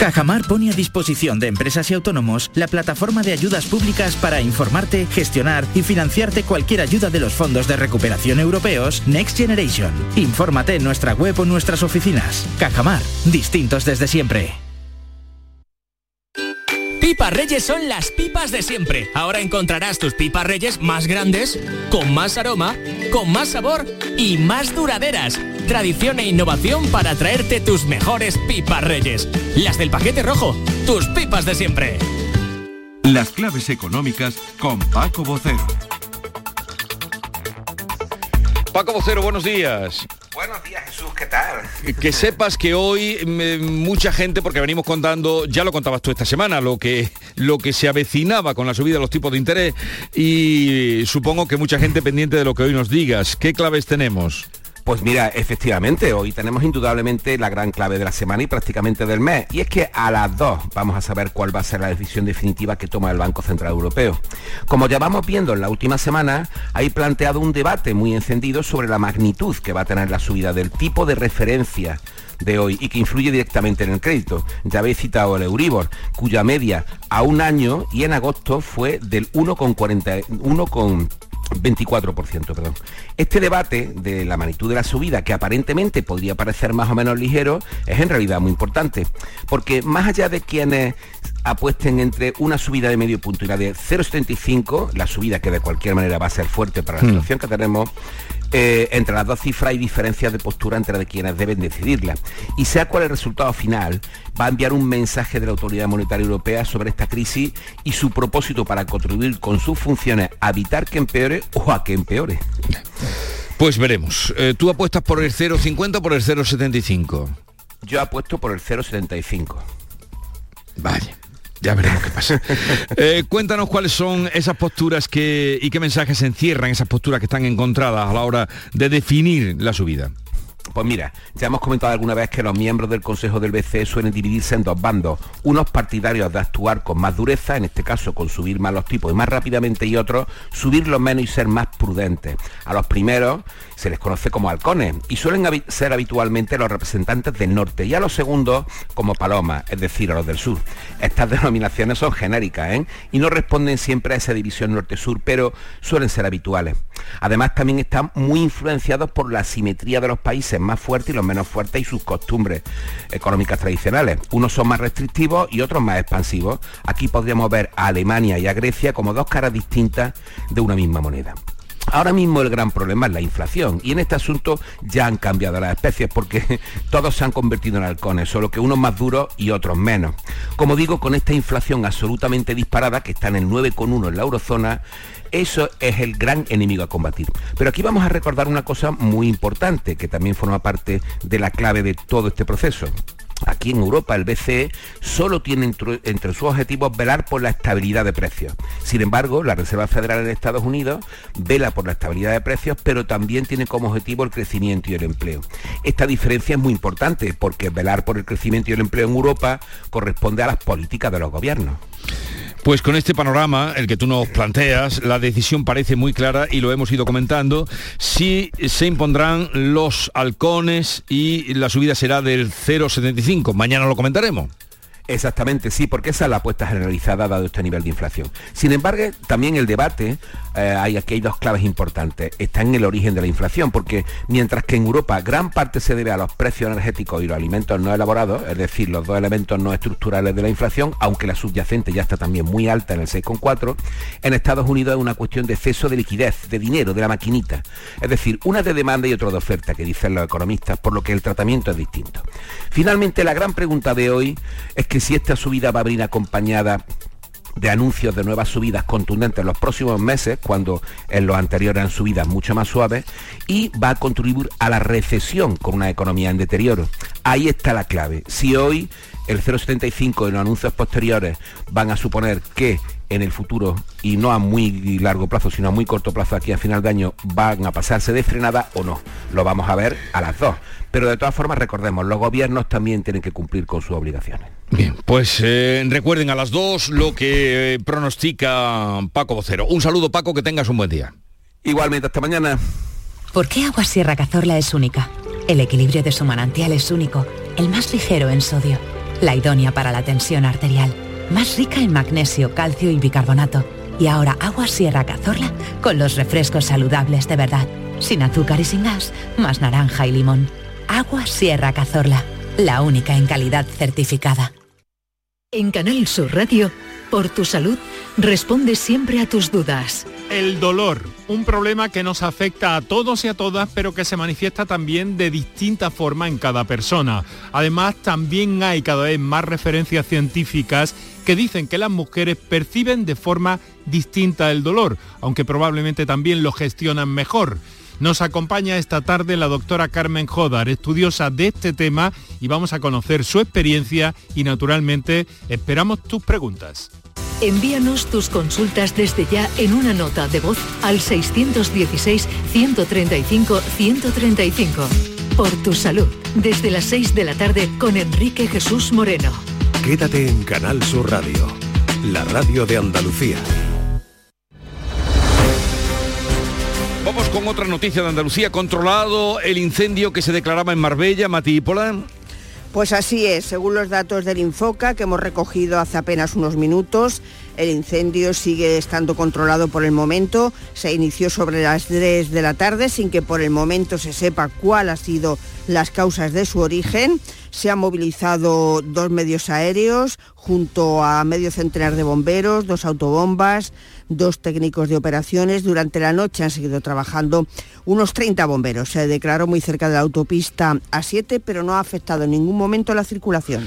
Speaker 44: Cajamar pone a disposición de empresas y autónomos la plataforma de ayudas públicas para informarte, gestionar y financiarte cualquier ayuda de los fondos de recuperación europeos Next Generation. Infórmate en nuestra web o nuestras oficinas. Cajamar, distintos desde siempre.
Speaker 45: Pipas Reyes son las pipas de siempre. Ahora encontrarás tus pipas Reyes más grandes, con más aroma, con más sabor y más duraderas. Tradición e innovación para traerte tus mejores pipas Reyes. Las del paquete rojo, tus pipas de siempre.
Speaker 46: Las claves económicas con Paco Bocero.
Speaker 1: Paco Vocero, buenos días.
Speaker 47: Buenos días Jesús, ¿qué tal?
Speaker 1: Que sepas que hoy mm, mucha gente, porque venimos contando, ya lo contabas tú esta semana, lo que, lo que se avecinaba con la subida de los tipos de interés y supongo que mucha gente pendiente de lo que hoy nos digas. ¿Qué claves tenemos?
Speaker 47: Pues mira, efectivamente, hoy tenemos indudablemente la gran clave de la semana y prácticamente del mes. Y es que a las dos vamos a saber cuál va a ser la decisión definitiva que toma el Banco Central Europeo. Como ya vamos viendo en la última semana, hay planteado un debate muy encendido sobre la magnitud que va a tener la subida del tipo de referencia de hoy y que influye directamente en el crédito. Ya habéis citado el Euribor, cuya media a un año y en agosto fue del 1,40 24%, perdón. Este debate de la magnitud de la subida, que aparentemente podría parecer más o menos ligero, es en realidad muy importante, porque más allá de quienes apuesten entre una subida de medio punto y la de 0,75, la subida que de cualquier manera va a ser fuerte para la hmm. situación que tenemos, eh, entre las dos cifras hay diferencias de postura entre de quienes deben decidirla. Y sea cual el resultado final, va a enviar un mensaje de la Autoridad Monetaria Europea sobre esta crisis y su propósito para contribuir con sus funciones a evitar que empeore o a que empeore.
Speaker 1: Pues veremos. Eh, ¿Tú apuestas por el 0,50 o por el 0,75?
Speaker 47: Yo apuesto por el 0,75.
Speaker 1: Vale. Ya veremos qué pasa. Eh, cuéntanos cuáles son esas posturas que, y qué mensajes encierran esas posturas que están encontradas a la hora de definir la subida.
Speaker 47: Pues mira, ya hemos comentado alguna vez que los miembros del Consejo del BCE suelen dividirse en dos bandos, unos partidarios de actuar con más dureza, en este caso con subir más los tipos y más rápidamente, y otros subirlos menos y ser más prudentes. A los primeros se les conoce como halcones y suelen ser habitualmente los representantes del norte y a los segundos como palomas, es decir, a los del sur. Estas denominaciones son genéricas ¿eh? y no responden siempre a esa división norte-sur, pero suelen ser habituales. Además también están muy influenciados por la simetría de los países más fuertes y los menos fuertes y sus costumbres económicas tradicionales. Unos son más restrictivos y otros más expansivos. Aquí podríamos ver a Alemania y a Grecia como dos caras distintas de una misma moneda. Ahora mismo el gran problema es la inflación y en este asunto ya han cambiado las especies porque todos se han convertido en halcones, solo que unos más duros y otros menos. Como digo, con esta inflación absolutamente disparada que está en el 9,1 en la eurozona, eso es el gran enemigo a combatir. Pero aquí vamos a recordar una cosa muy importante que también forma parte de la clave de todo este proceso. Aquí en Europa el BCE solo tiene entre, sus objetivos velar por la estabilidad de precios. Sin embargo, la Reserva Federal en Estados Unidos vela por la estabilidad de precios, pero también tiene como objetivo el crecimiento y el empleo. Esta diferencia es muy importante porque velar por el crecimiento y el empleo en Europa corresponde a las políticas de los gobiernos.
Speaker 1: Pues con este panorama, el que tú nos planteas, la decisión parece muy clara y lo hemos ido comentando. Si se impondrán los halcones y la subida será del 0,75. Mañana lo comentaremos.
Speaker 47: Exactamente, sí, porque esa es la apuesta generalizada dado este nivel de inflación. Sin embargo, también el debate, eh, hay aquí hay dos claves importantes, está en el origen de la inflación, porque mientras que en Europa gran parte se debe a los precios energéticos y los alimentos no elaborados, es decir, los dos elementos no estructurales de la inflación, aunque la subyacente ya está también muy alta en el 6,4, en Estados Unidos es una cuestión de exceso de liquidez, de dinero, de la maquinita. Es decir, una de demanda y otra de oferta, que dicen los economistas, por lo que el tratamiento es distinto. Finalmente, la gran pregunta de hoy es que si esta subida va a venir acompañada de anuncios de nuevas subidas contundentes en los próximos meses, cuando en los anteriores eran subidas mucho más suaves, y va a contribuir a la recesión con una economía en deterioro. Ahí está la clave. Si hoy el 0,75 en los anuncios posteriores van a suponer que en el futuro, y no a muy largo plazo, sino a muy corto plazo, aquí a final de año, van a pasarse de frenada o no. Lo vamos a ver a las dos. Pero de todas formas, recordemos, los gobiernos también tienen que cumplir con sus obligaciones.
Speaker 1: Bien, pues eh, recuerden a las dos lo que pronostica Paco Vocero. Un saludo, Paco, que tengas un buen día.
Speaker 47: Igualmente, hasta mañana.
Speaker 48: ¿Por qué Agua Sierra Cazorla es única? El equilibrio de su manantial es único, el más ligero en sodio, la idónea para la tensión arterial más rica en magnesio, calcio y bicarbonato. Y ahora agua Sierra Cazorla con los refrescos saludables de verdad, sin azúcar y sin gas, más naranja y limón. Agua Sierra Cazorla, la única en calidad certificada.
Speaker 2: En Canal Sur Radio, por tu salud, responde siempre a tus dudas.
Speaker 49: El dolor, un problema que nos afecta a todos y a todas, pero que se manifiesta también de distinta forma en cada persona. Además, también hay cada vez más referencias científicas que dicen que las mujeres perciben de forma distinta el dolor, aunque probablemente también lo gestionan mejor. Nos acompaña esta tarde la doctora Carmen Jodar, estudiosa de este tema, y vamos a conocer su experiencia y naturalmente esperamos tus preguntas.
Speaker 2: Envíanos tus consultas desde ya en una nota de voz al 616-135-135. Por tu salud, desde las 6 de la tarde con Enrique Jesús Moreno.
Speaker 50: Quédate en Canal Sur Radio, la radio de Andalucía.
Speaker 1: Con otra noticia de Andalucía. Controlado el incendio que se declaraba en Marbella, Matípola.
Speaker 11: Pues así es, según los datos del Infoca que hemos recogido hace apenas unos minutos, el incendio sigue estando controlado por el momento. Se inició sobre las 3 de la tarde sin que por el momento se sepa cuál ha sido las causas de su origen. Se han movilizado dos medios aéreos junto a medio centenar de bomberos, dos autobombas, dos técnicos de operaciones. Durante la noche han seguido trabajando unos 30 bomberos. Se declaró muy cerca de la autopista A7, pero no ha afectado en ningún momento la circulación.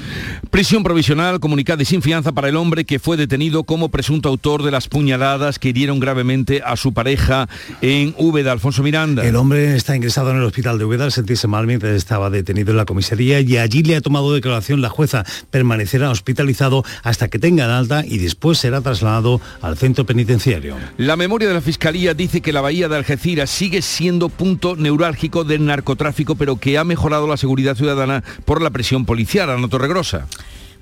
Speaker 1: Prisión provisional, comunicada y sin fianza para el hombre que fue detenido como presunto autor de las puñaladas que hirieron gravemente a su pareja en Úbeda, Alfonso Miranda.
Speaker 51: El hombre está ingresado en el hospital de Úbeda al sentirse mal mientras estaba detenido en la comisaría y allí le ha tomado declaración la jueza. Permanecerá hospitalizado hasta que tenga alta y después será trasladado al centro penitenciario.
Speaker 1: La memoria de la Fiscalía dice que la bahía de Algeciras sigue siendo punto neurálgico del narcotráfico, pero que ha mejorado la seguridad ciudadana por la presión policial. Ana Torregrosa.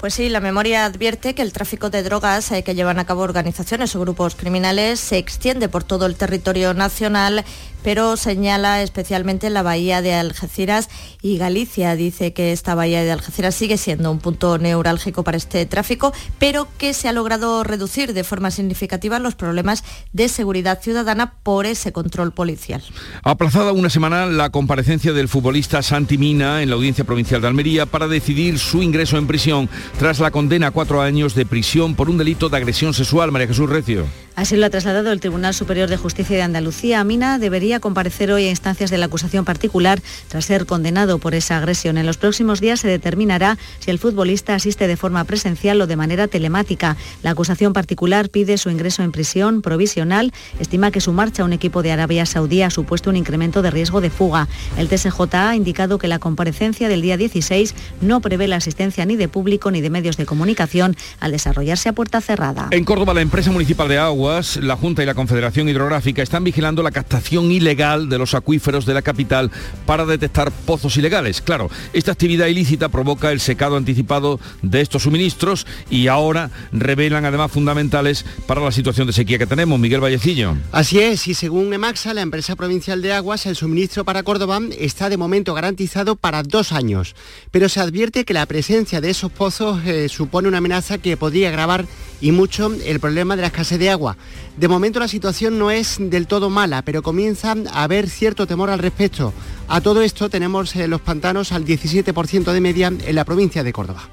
Speaker 7: Pues sí, la memoria advierte que el tráfico de drogas eh, que llevan a cabo organizaciones o grupos criminales se extiende por todo el territorio nacional pero señala especialmente la bahía de Algeciras y Galicia. Dice que esta bahía de Algeciras sigue siendo un punto neurálgico para este tráfico, pero que se ha logrado reducir de forma significativa los problemas de seguridad ciudadana por ese control policial.
Speaker 1: Aplazada una semana la comparecencia del futbolista Santi Mina en la Audiencia Provincial de Almería para decidir su ingreso en prisión tras la condena a cuatro años de prisión por un delito de agresión sexual. María Jesús Recio.
Speaker 14: Así lo ha trasladado el Tribunal Superior de Justicia de Andalucía. Mina debería comparecer hoy a instancias de la acusación particular tras ser condenado por esa agresión. En los próximos días se determinará si el futbolista asiste de forma presencial o de manera telemática. La acusación particular pide su ingreso en prisión provisional. Estima que su marcha a un equipo de Arabia Saudí ha supuesto un incremento de riesgo de fuga. El TSJ ha indicado que la comparecencia del día 16 no prevé la asistencia ni de público ni de medios de comunicación al desarrollarse a puerta cerrada.
Speaker 1: En Córdoba, la empresa municipal de agua la Junta y la Confederación Hidrográfica están vigilando la captación ilegal de los acuíferos de la capital para detectar pozos ilegales. Claro, esta actividad ilícita provoca el secado anticipado de estos suministros y ahora revelan además fundamentales para la situación de sequía que tenemos. Miguel Vallecillo.
Speaker 3: Así es, y según EMAXA, la empresa provincial de aguas, el suministro para Córdoba está de momento garantizado para dos años. Pero se advierte que la presencia de esos pozos eh, supone una amenaza que podría agravar y mucho el problema de la escasez de agua. De momento la situación no es del todo mala, pero comienza a haber cierto temor al respecto. A todo esto tenemos eh, los pantanos al 17% de media en la provincia de Córdoba.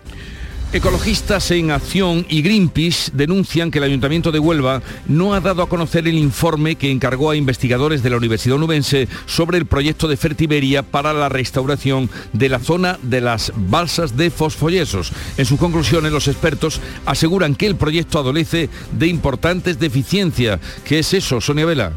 Speaker 1: Ecologistas en Acción y Greenpeace denuncian que el Ayuntamiento de Huelva no ha dado a conocer el informe que encargó a investigadores de la Universidad Onubense sobre el proyecto de Fertiberia para la restauración de la zona de las balsas de fosfoyesos. En sus conclusiones, los expertos aseguran que el proyecto adolece de importantes deficiencias. ¿Qué es eso, Sonia Vela?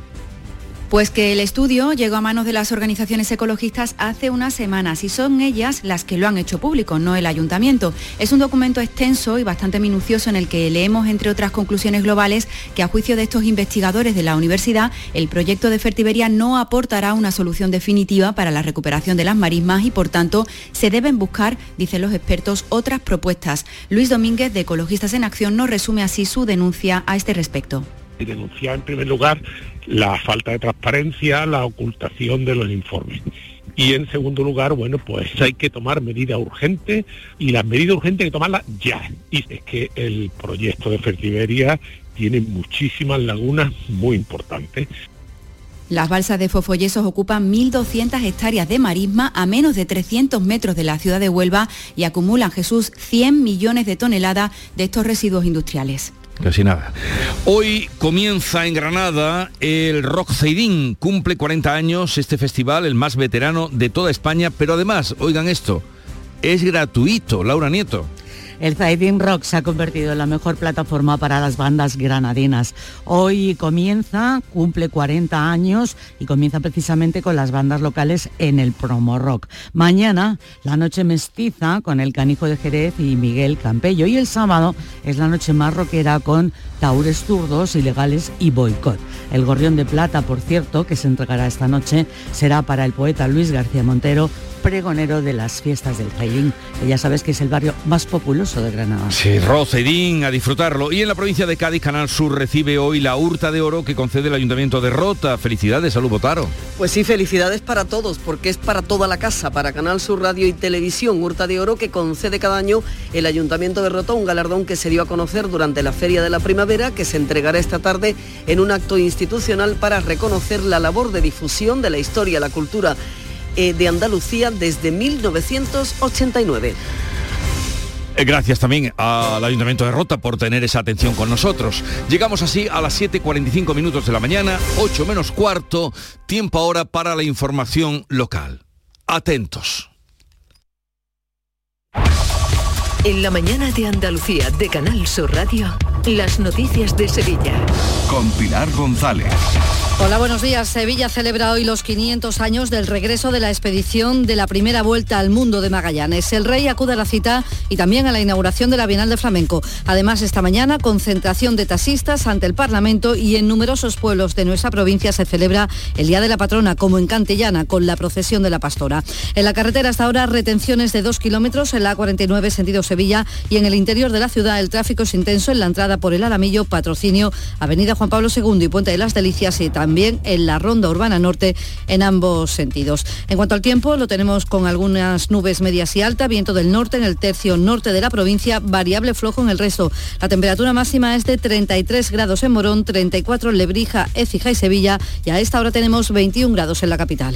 Speaker 8: Pues que el estudio llegó a manos de las organizaciones ecologistas hace unas semanas y son ellas las que lo han hecho público, no el ayuntamiento. Es un documento extenso y bastante minucioso en el que leemos, entre otras conclusiones globales, que a juicio de estos investigadores de la universidad, el proyecto de Fertiberia no aportará una solución definitiva para la recuperación de las marismas y, por tanto, se deben buscar, dicen los expertos, otras propuestas. Luis Domínguez, de Ecologistas en Acción, nos resume así su denuncia a este respecto.
Speaker 52: Y denunciar, en primer lugar, la falta de transparencia, la ocultación de los informes. Y en segundo lugar, bueno, pues hay que tomar medidas urgentes y las medidas urgentes hay que tomarlas ya. Y es que el proyecto de Fertiberia tiene muchísimas lagunas muy importantes.
Speaker 8: Las balsas de Fofollesos ocupan 1.200 hectáreas de marisma a menos de 300 metros de la ciudad de Huelva y acumulan, Jesús, 100 millones de toneladas de estos residuos industriales.
Speaker 1: Casi nada. Hoy comienza en Granada el Rock Zaidín. Cumple 40 años este festival, el más veterano de toda España, pero además, oigan esto, es gratuito, Laura Nieto.
Speaker 13: El Zaidin Rock se ha convertido en la mejor plataforma para las bandas granadinas. Hoy comienza, cumple 40 años y comienza precisamente con las bandas locales en el promo rock. Mañana, la noche mestiza con el Canijo de Jerez y Miguel Campello. Y el sábado es la noche más rockera con Taures Zurdos, Ilegales y Boicot. El Gorrión de Plata, por cierto, que se entregará esta noche, será para el poeta Luis García Montero pregonero de las fiestas del Jailín, que ya sabes que es el barrio más populoso de Granada.
Speaker 1: Sí, Rosedín, a disfrutarlo. Y en la provincia de Cádiz, Canal Sur recibe hoy la hurta de oro que concede el Ayuntamiento de Rota. Felicidades, Salud Botaro.
Speaker 53: Pues sí, felicidades para todos, porque es para toda la casa, para Canal Sur Radio y Televisión, hurta de oro que concede cada año el Ayuntamiento de Rota, un galardón que se dio a conocer durante la Feria de la Primavera, que se entregará esta tarde en un acto institucional para reconocer la labor de difusión de la historia, la cultura de Andalucía desde 1989.
Speaker 1: Eh, Gracias también al Ayuntamiento de Rota por tener esa atención con nosotros. Llegamos así a las 7.45 minutos de la mañana, 8 menos cuarto, tiempo ahora para la información local. Atentos.
Speaker 2: En la mañana de Andalucía de Canal Sur Radio, las noticias de Sevilla.
Speaker 46: Con Pilar González.
Speaker 10: Hola, buenos días. Sevilla celebra hoy los 500 años del regreso de la expedición de la primera vuelta al mundo de Magallanes. El rey acude a la cita y también a la inauguración de la Bienal de Flamenco. Además, esta mañana, concentración de taxistas ante el Parlamento y en numerosos pueblos de nuestra provincia se celebra el Día de la Patrona, como en Cantillana, con la procesión de la Pastora. En la carretera hasta ahora, retenciones de dos kilómetros en la A49 sentido Sevilla y en el interior de la ciudad el tráfico es intenso en la entrada por el Alamillo, Patrocinio, Avenida Juan Pablo II y Puente de las Delicias y también en la Ronda Urbana Norte en ambos sentidos. En cuanto al tiempo, lo tenemos con algunas nubes medias y alta, viento del norte en el tercio norte de la provincia, variable flojo en el resto. La temperatura máxima es de 33 grados en Morón, 34 en Lebrija, Écija y Sevilla y a esta hora tenemos 21 grados en la capital.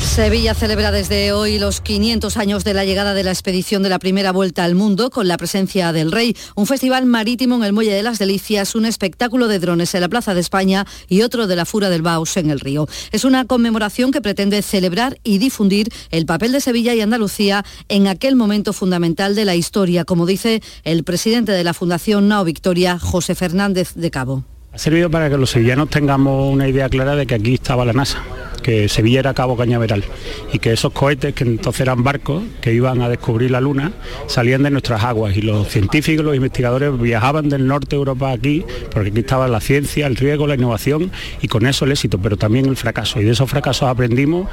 Speaker 10: Sevilla celebra desde hoy los 500 años de la llegada de la expedición de la primera vuelta al mundo con la presencia del rey, un festival marítimo en el Muelle de las Delicias, un espectáculo de drones en la Plaza de España y otro de la Fura del Baus en el río. Es una conmemoración que pretende celebrar y difundir el papel de Sevilla y Andalucía en aquel momento fundamental de la historia, como dice el presidente de la Fundación Nao Victoria, José Fernández de Cabo.
Speaker 54: Ha servido para que los sevillanos tengamos una idea clara de que aquí estaba la NASA, que Sevilla era Cabo Cañaveral y que esos cohetes, que entonces eran barcos que iban a descubrir la Luna, salían de nuestras aguas y los científicos, los investigadores viajaban del norte de Europa aquí, porque aquí estaba la ciencia, el riesgo, la innovación y con eso el éxito, pero también el fracaso. Y de esos fracasos aprendimos.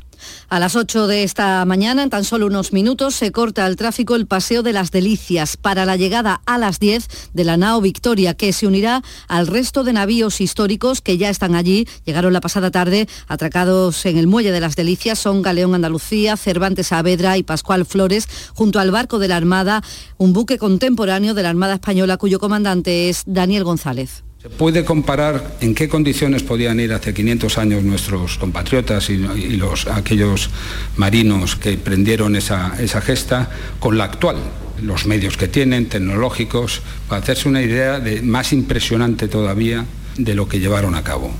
Speaker 10: A las 8 de esta mañana, en tan solo unos minutos, se corta el tráfico el Paseo de las Delicias para la llegada a las 10 de la nao Victoria, que se unirá al resto de navíos históricos que ya están allí. Llegaron la pasada tarde atracados en el Muelle de las Delicias. Son Galeón Andalucía, Cervantes Saavedra y Pascual Flores, junto al barco de la Armada, un buque contemporáneo de la Armada Española cuyo comandante es Daniel González.
Speaker 55: ¿Se puede comparar en qué condiciones podían ir hace 500 años nuestros compatriotas y, los, aquellos marinos que prendieron esa, esa gesta con la actual? Los medios que tienen, tecnológicos, para hacerse una idea de, más impresionante todavía de lo que llevaron a cabo.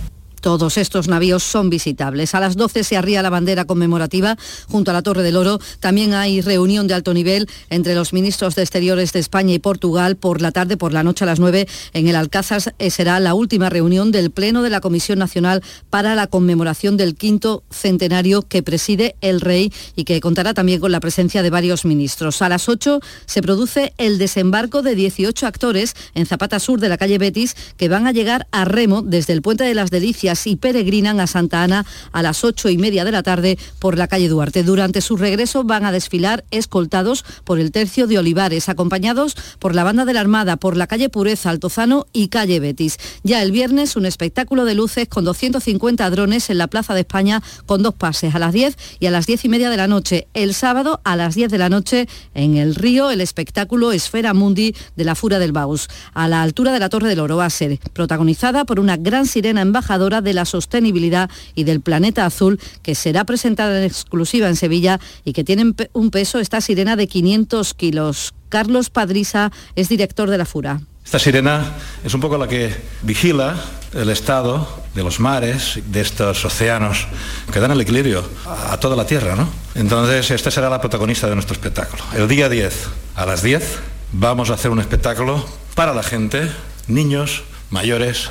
Speaker 10: Todos estos navíos son visitables. A las 12 se arría la bandera conmemorativa junto a la Torre del Oro. También hay reunión de alto nivel entre los ministros de Exteriores de España y Portugal por la tarde, por la noche a las 9 en el Alcázar. Eh, será la última reunión del Pleno de la Comisión Nacional para la conmemoración del quinto centenario que preside el rey y que contará también con la presencia de varios ministros. A las 8 se produce el desembarco de 18 actores en Zapata Sur de la calle Betis que van a llegar a Remo desde el Puente de las Delicias y peregrinan a Santa Ana a las ocho y media de la tarde por la calle Duarte. Durante su regreso van a desfilar escoltados por el tercio de Olivares, acompañados por la banda de la Armada, por la calle Pureza, Altozano y calle Betis. Ya el viernes un espectáculo de luces con 250 drones en la Plaza de España con dos pases a las 10 y a las 10 y media de la noche. El sábado a las 10 de la noche en el río el espectáculo Esfera Mundi de la Fura del Baus, a la altura de la Torre del Oro. Va a ser protagonizada por una gran sirena embajadora de la sostenibilidad y del planeta azul que será presentada en exclusiva en Sevilla y que tiene un peso esta sirena de 500 kilos. Carlos Padrisa es director de la Fura.
Speaker 56: Esta sirena es un poco la que vigila el estado de los mares, de estos océanos que dan el equilibrio a toda la Tierra, ¿no? Entonces, esta será la protagonista de nuestro espectáculo. El día 10, a las 10, vamos a hacer un espectáculo para la gente, niños, mayores,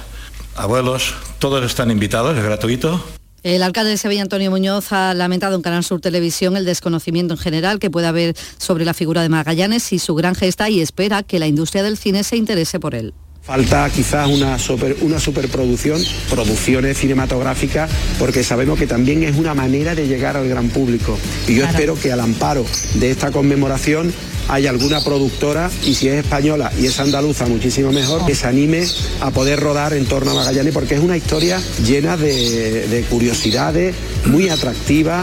Speaker 56: abuelos, todos están invitados, es gratuito.
Speaker 10: El alcalde de Sevilla, Antonio Muñoz, ha lamentado en Canal Sur Televisión el desconocimiento en general que puede haber sobre la figura de Magallanes y su gran gesta y espera que la industria del cine se interese por él.
Speaker 57: Falta quizás una, una superproducción, producciones cinematográficas, porque sabemos que también es una manera de llegar al gran público. Y yo espero que al amparo de esta conmemoración haya alguna productora, y si es española y es andaluza, muchísimo mejor, que se anime a poder rodar en torno a Magallanes, porque es una historia llena de, de curiosidades, muy atractiva.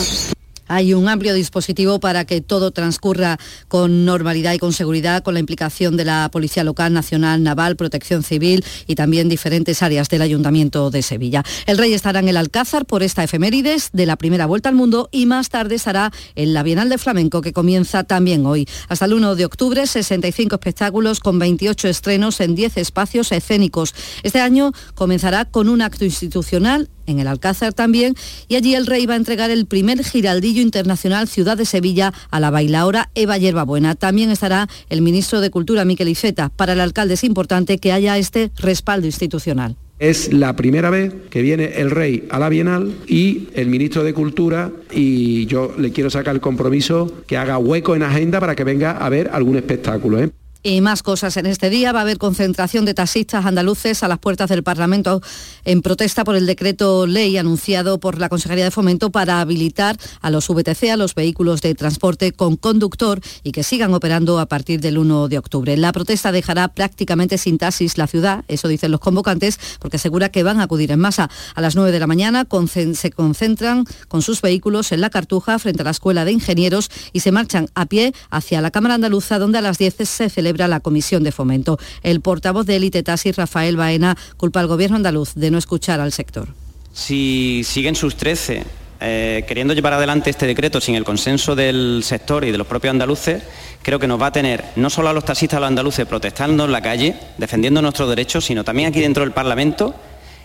Speaker 10: Hay un amplio dispositivo para que todo transcurra con normalidad y con seguridad, con la implicación de la Policía Local, Nacional, Naval, Protección Civil y también diferentes áreas del Ayuntamiento de Sevilla. El Rey estará en el Alcázar por esta efemérides de la primera vuelta al mundo y más tarde estará en la Bienal de Flamenco que comienza también hoy. Hasta el 1 de octubre, 65 espectáculos con 28 estrenos en 10 espacios escénicos. Este año comenzará con un acto institucional en el Alcázar también, y allí el rey va a entregar el primer giraldillo internacional Ciudad de Sevilla a la bailaora Eva Yerbabuena. También estará el ministro de Cultura, Miquel Iceta. Para el alcalde es importante que haya este respaldo institucional.
Speaker 57: Es la primera vez que viene el rey a la Bienal y el ministro de Cultura y yo le quiero sacar el compromiso que haga hueco en agenda para que venga a ver algún espectáculo. ¿eh?
Speaker 10: Y más cosas en este día. Va a haber concentración de taxistas andaluces a las puertas del Parlamento en protesta por el decreto ley anunciado por la Consejería de Fomento para habilitar a los VTC, a los vehículos de transporte con conductor y que sigan operando a partir del 1 de octubre. La protesta dejará prácticamente sin taxis la ciudad, eso dicen los convocantes, porque asegura que van a acudir en masa. A las 9 de la mañana se concentran con sus vehículos en la Cartuja frente a la Escuela de Ingenieros y se marchan a pie hacia la Cámara Andaluza donde a las 10 se celebra la Comisión de Fomento. El portavoz de Elite Taxi, Rafael Baena, culpa al Gobierno andaluz de no escuchar al sector.
Speaker 58: Si siguen sus 13 eh, queriendo llevar adelante este decreto sin el consenso del sector y de los propios andaluces, creo que nos va a tener no solo a los taxistas, a los andaluces protestando en la calle, defendiendo nuestros derechos, sino también aquí dentro del Parlamento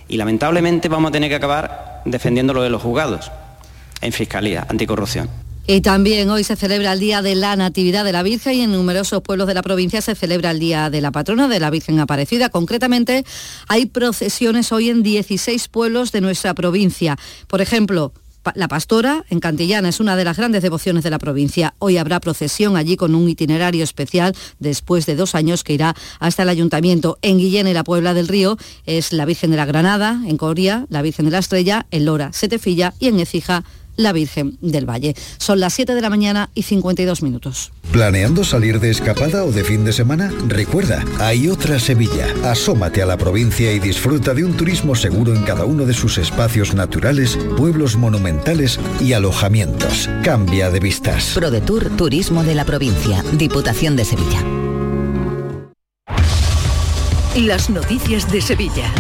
Speaker 58: y lamentablemente vamos a tener que acabar defendiendo lo de los juzgados en Fiscalía Anticorrupción.
Speaker 10: Y también hoy se celebra el Día de la Natividad de la Virgen y en numerosos pueblos de la provincia se celebra el Día de la Patrona de la Virgen Aparecida. Concretamente, hay procesiones hoy en 16 pueblos de nuestra provincia. Por ejemplo, la Pastora, en Cantillana, es una de las grandes devociones de la provincia. Hoy habrá procesión allí con un itinerario especial después de dos años que irá hasta el ayuntamiento. En Guillén y la Puebla del Río es la Virgen de la Granada, en Coria, la Virgen de la Estrella, en Lora, Setefilla y en Ecija, la Virgen del Valle. Son las 7 de la mañana y 52 minutos.
Speaker 59: ¿Planeando salir de escapada o de fin de semana? Recuerda, hay otra Sevilla. Asómate a la provincia y disfruta de un turismo seguro en cada uno de sus espacios naturales, pueblos monumentales y alojamientos. Cambia de vistas.
Speaker 60: ProDetour Turismo de la Provincia, Diputación de Sevilla.
Speaker 2: Las noticias de Sevilla.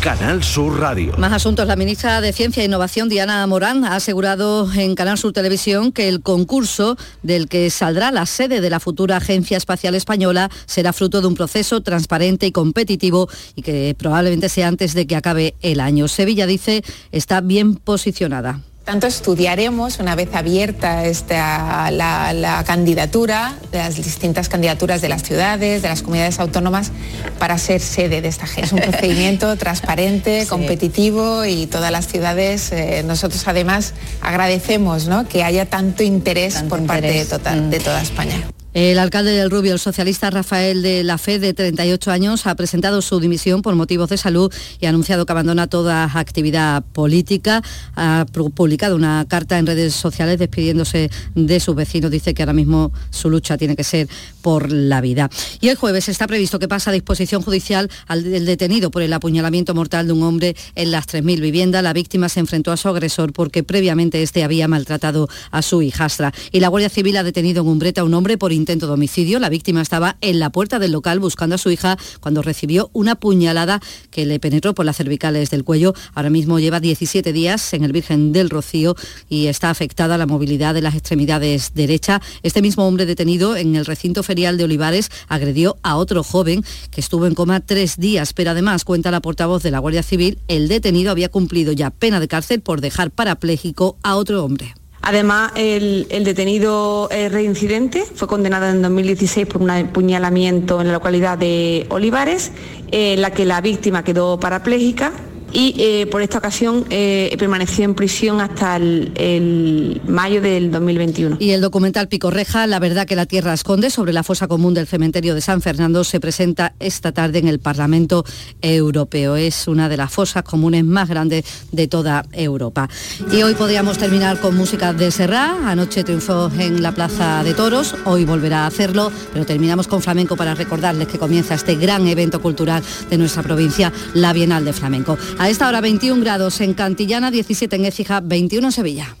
Speaker 50: Canal Sur Radio.
Speaker 10: Más asuntos. La ministra de Ciencia e Innovación, Diana Morán, ha asegurado en Canal Sur Televisión que el concurso del que saldrá la sede de la futura Agencia Espacial Española será fruto de un proceso transparente y competitivo y que probablemente sea antes de que acabe el año. Sevilla dice está bien posicionada
Speaker 61: tanto, estudiaremos, una vez abierta esta, la, candidatura, las distintas candidaturas de las ciudades, de las comunidades autónomas, para ser sede de esta agencia. Es un procedimiento transparente, competitivo y todas las ciudades, eh, nosotros además agradecemos que haya tanto interés por parte de, de toda España.
Speaker 10: El alcalde del Rubio, el socialista Rafael de la Fe, de 38 años, ha presentado su dimisión por motivos de salud y ha anunciado que abandona toda actividad política. Ha publicado una carta en redes sociales despidiéndose de sus vecinos. Dice que ahora mismo su lucha tiene que ser por la vida. Y el jueves está previsto que pasa a disposición judicial al detenido por el apuñalamiento mortal de un hombre en las 3.000 viviendas. La víctima se enfrentó a su agresor porque previamente este había maltratado a su hijastra. Y la Guardia Civil ha detenido en Umbreta a un hombre por intento de homicidio. La víctima estaba en la puerta del local buscando a su hija cuando recibió una puñalada que le penetró por las cervicales del cuello. Ahora mismo lleva 17 días en el Virgen del Rocío y está afectada la movilidad de las extremidades derecha. Este mismo hombre detenido en el recinto ferial de Olivares agredió a otro joven que estuvo en coma tres días, pero además, cuenta la portavoz de la Guardia Civil, el detenido había cumplido ya pena de cárcel por dejar parapléjico a otro hombre.
Speaker 62: Además, el, detenido reincidente fue condenado en 2016 por un apuñalamiento en la localidad de Olivares, en la que la víctima quedó parapléjica y eh, por esta ocasión eh, permaneció en prisión hasta el, mayo del 2021.
Speaker 10: Y el documental Picorreja, La verdad que la tierra esconde, sobre la fosa común del cementerio de San Fernando, se presenta esta tarde en el Parlamento Europeo. Es una de las fosas comunes más grandes de toda Europa. Y hoy podríamos terminar con música de Serrat. Anoche triunfó en la Plaza de Toros, hoy volverá a hacerlo, pero terminamos con flamenco para recordarles que comienza este gran evento cultural de nuestra provincia, la Bienal de Flamenco. A esta hora 21 grados en Cantillana, 17 en Écija, 21 en Sevilla.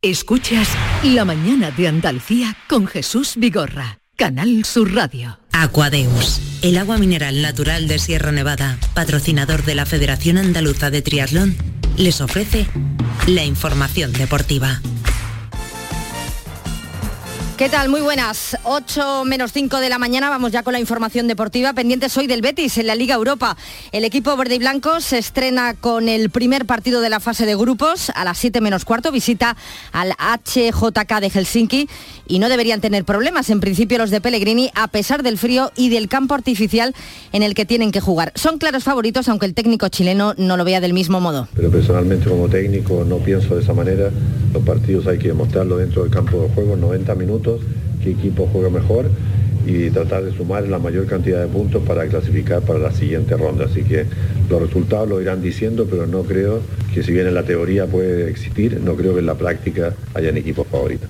Speaker 2: Escuchas La mañana de Andalucía con Jesús Vigorra, Canal Sur Radio.
Speaker 63: Aquadeus, el agua mineral natural de Sierra Nevada, patrocinador de la Federación Andaluza de Triatlón, les ofrece la información deportiva.
Speaker 39: ¿Qué tal? Muy buenas. 8 menos 5 de la mañana. Vamos ya con la información deportiva. Pendientes hoy del Betis en la Liga Europa. El equipo verde y blanco se estrena con el primer partido de la fase de grupos. A las 7 menos cuarto visita al HJK de Helsinki y no deberían tener problemas en principio los de Pellegrini a pesar del frío y del campo artificial en el que tienen que jugar. Son claros favoritos aunque el técnico chileno no lo vea del mismo modo.
Speaker 64: Pero personalmente como técnico no pienso de esa manera. Los partidos hay que demostrarlo dentro del campo de juego, 90 minutos qué equipo juega mejor y tratar de sumar la mayor cantidad de puntos para clasificar para la siguiente ronda. Así que los resultados lo irán diciendo, pero no creo que si bien en la teoría puede existir, no creo que en la práctica hayan equipos favoritos.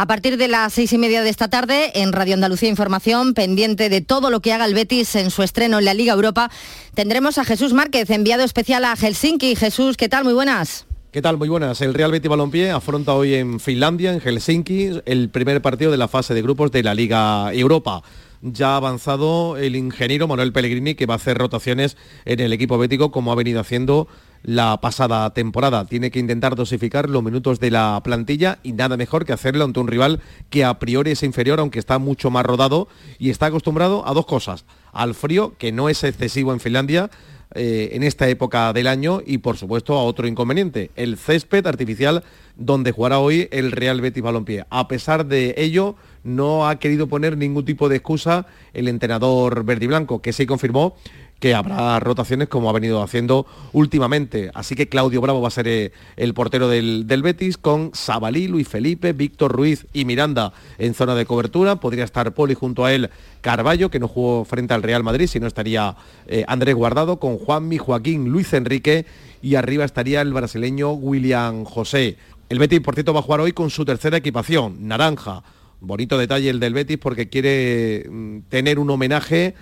Speaker 39: A partir de las seis y media de esta tarde, en Radio Andalucía Información, pendiente de todo lo que haga el Betis en su estreno en la Liga Europa, tendremos a Jesús Márquez, enviado especial a Helsinki. Jesús, ¿qué tal? Muy buenas.
Speaker 65: ¿Qué tal? Muy buenas. El Real Betis Balompié afronta hoy en Finlandia, en Helsinki, el primer partido de la fase de grupos de la Liga Europa. Ya ha avanzado el ingeniero Manuel Pellegrini, que va a hacer rotaciones en el equipo bético, como ha venido haciendo la pasada temporada. Tiene que intentar dosificar los minutos de la plantilla y nada mejor que hacerlo ante un rival que a priori es inferior, aunque está mucho más rodado y está acostumbrado a dos cosas. Al frío, que no es excesivo en Finlandia, eh, en esta época del año y por supuesto a otro inconveniente, el césped artificial donde jugará hoy el Real Betis Balompié. A pesar de ello, no ha querido poner ningún tipo de excusa el entrenador verde y blanco, que se confirmó que habrá rotaciones como ha venido haciendo últimamente. Así que Claudio Bravo va a ser eh, el portero del, Betis con Sabalí, Luis Felipe, Víctor Ruiz y Miranda en zona de cobertura. Podría estar Poli junto a él Carballo, que no jugó frente al Real Madrid, si no estaría eh, Andrés Guardado con Juanmi, Joaquín, Luis Enrique y arriba estaría el brasileño William José. El Betis, por cierto, va a jugar hoy con su tercera equipación, naranja. Bonito detalle el del Betis porque quiere mm, tener un homenaje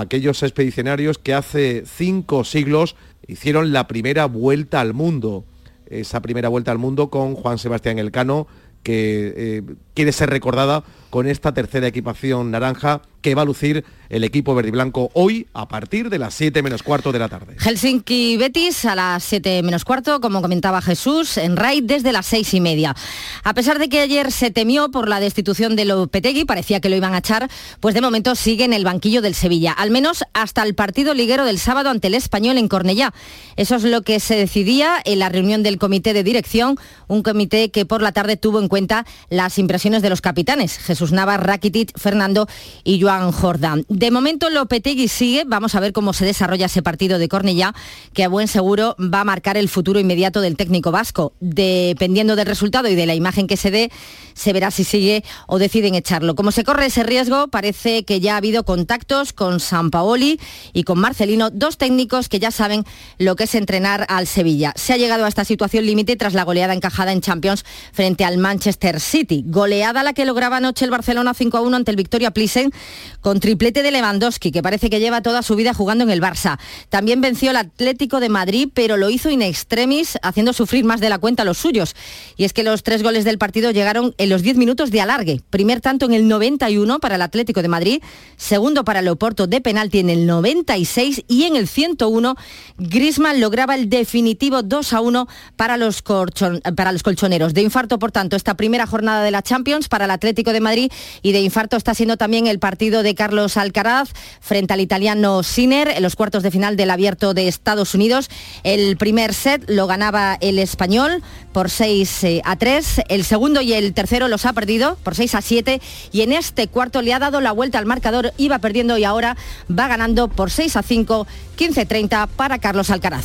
Speaker 65: aquellos expedicionarios que hace cinco siglos hicieron la primera vuelta al mundo. Esa primera vuelta al mundo con Juan Sebastián Elcano, que eh, quiere ser recordada con esta tercera equipación naranja que va a lucir el equipo verde y blanco hoy a partir de las 7 menos cuarto de la tarde.
Speaker 39: Helsinki Betis a las 7 menos cuarto, como comentaba Jesús, en RAID desde las 6 y media. A pesar de que ayer se temió por la destitución de Lopetegui, parecía que lo iban a echar, pues de momento sigue en el banquillo del Sevilla, al menos hasta el partido liguero del sábado ante el Español en Cornellá. Eso es lo que se decidía en la reunión del comité de dirección, un comité que por la tarde tuvo en cuenta las impresiones de los capitanes, Jesús Navas, Rakitic, Fernando y Joan Jordán. De momento Lopetegui sigue, vamos a ver cómo se desarrolla ese partido de Cornellá, que a buen seguro va a marcar el futuro inmediato del técnico vasco. Dependiendo del resultado y de la imagen que se dé, se verá si sigue o deciden echarlo. Como se corre ese riesgo, parece que ya ha habido contactos con San Paoli y con Marcelino, dos técnicos que ya saben lo que es entrenar al Sevilla. Se ha llegado a esta situación límite tras la goleada encajada en Champions frente al Manchester City. Goleada la que lograba anoche el Barcelona 5 a 1 ante el Victoria Plissen con triplete de Lewandowski, que parece que lleva toda su vida jugando en el Barça. También venció el Atlético de Madrid, pero lo hizo in extremis, haciendo sufrir más de la cuenta a los suyos. Y es que los tres goles del partido llegaron en los 10 minutos de alargue. Primer tanto en el 91 para el Atlético de Madrid, segundo para el Oporto de penalti en el 96 y en el 101 Grisman lograba el definitivo 2 a 1 para los, para los colchoneros. De infarto, por tanto, esta primera jornada de la Champions para el Atlético de Madrid y de infarto está siendo también el partido de Carlos Alcaraz frente al italiano Sinner en los cuartos de final del Abierto de Estados Unidos. El primer set lo ganaba el español por 6 eh, a 3, el segundo y el tercero los ha perdido por 6 a 7 y en este cuarto le ha dado la vuelta al marcador, iba perdiendo y ahora va ganando por 6 a 5, 15-30 para Carlos Alcaraz.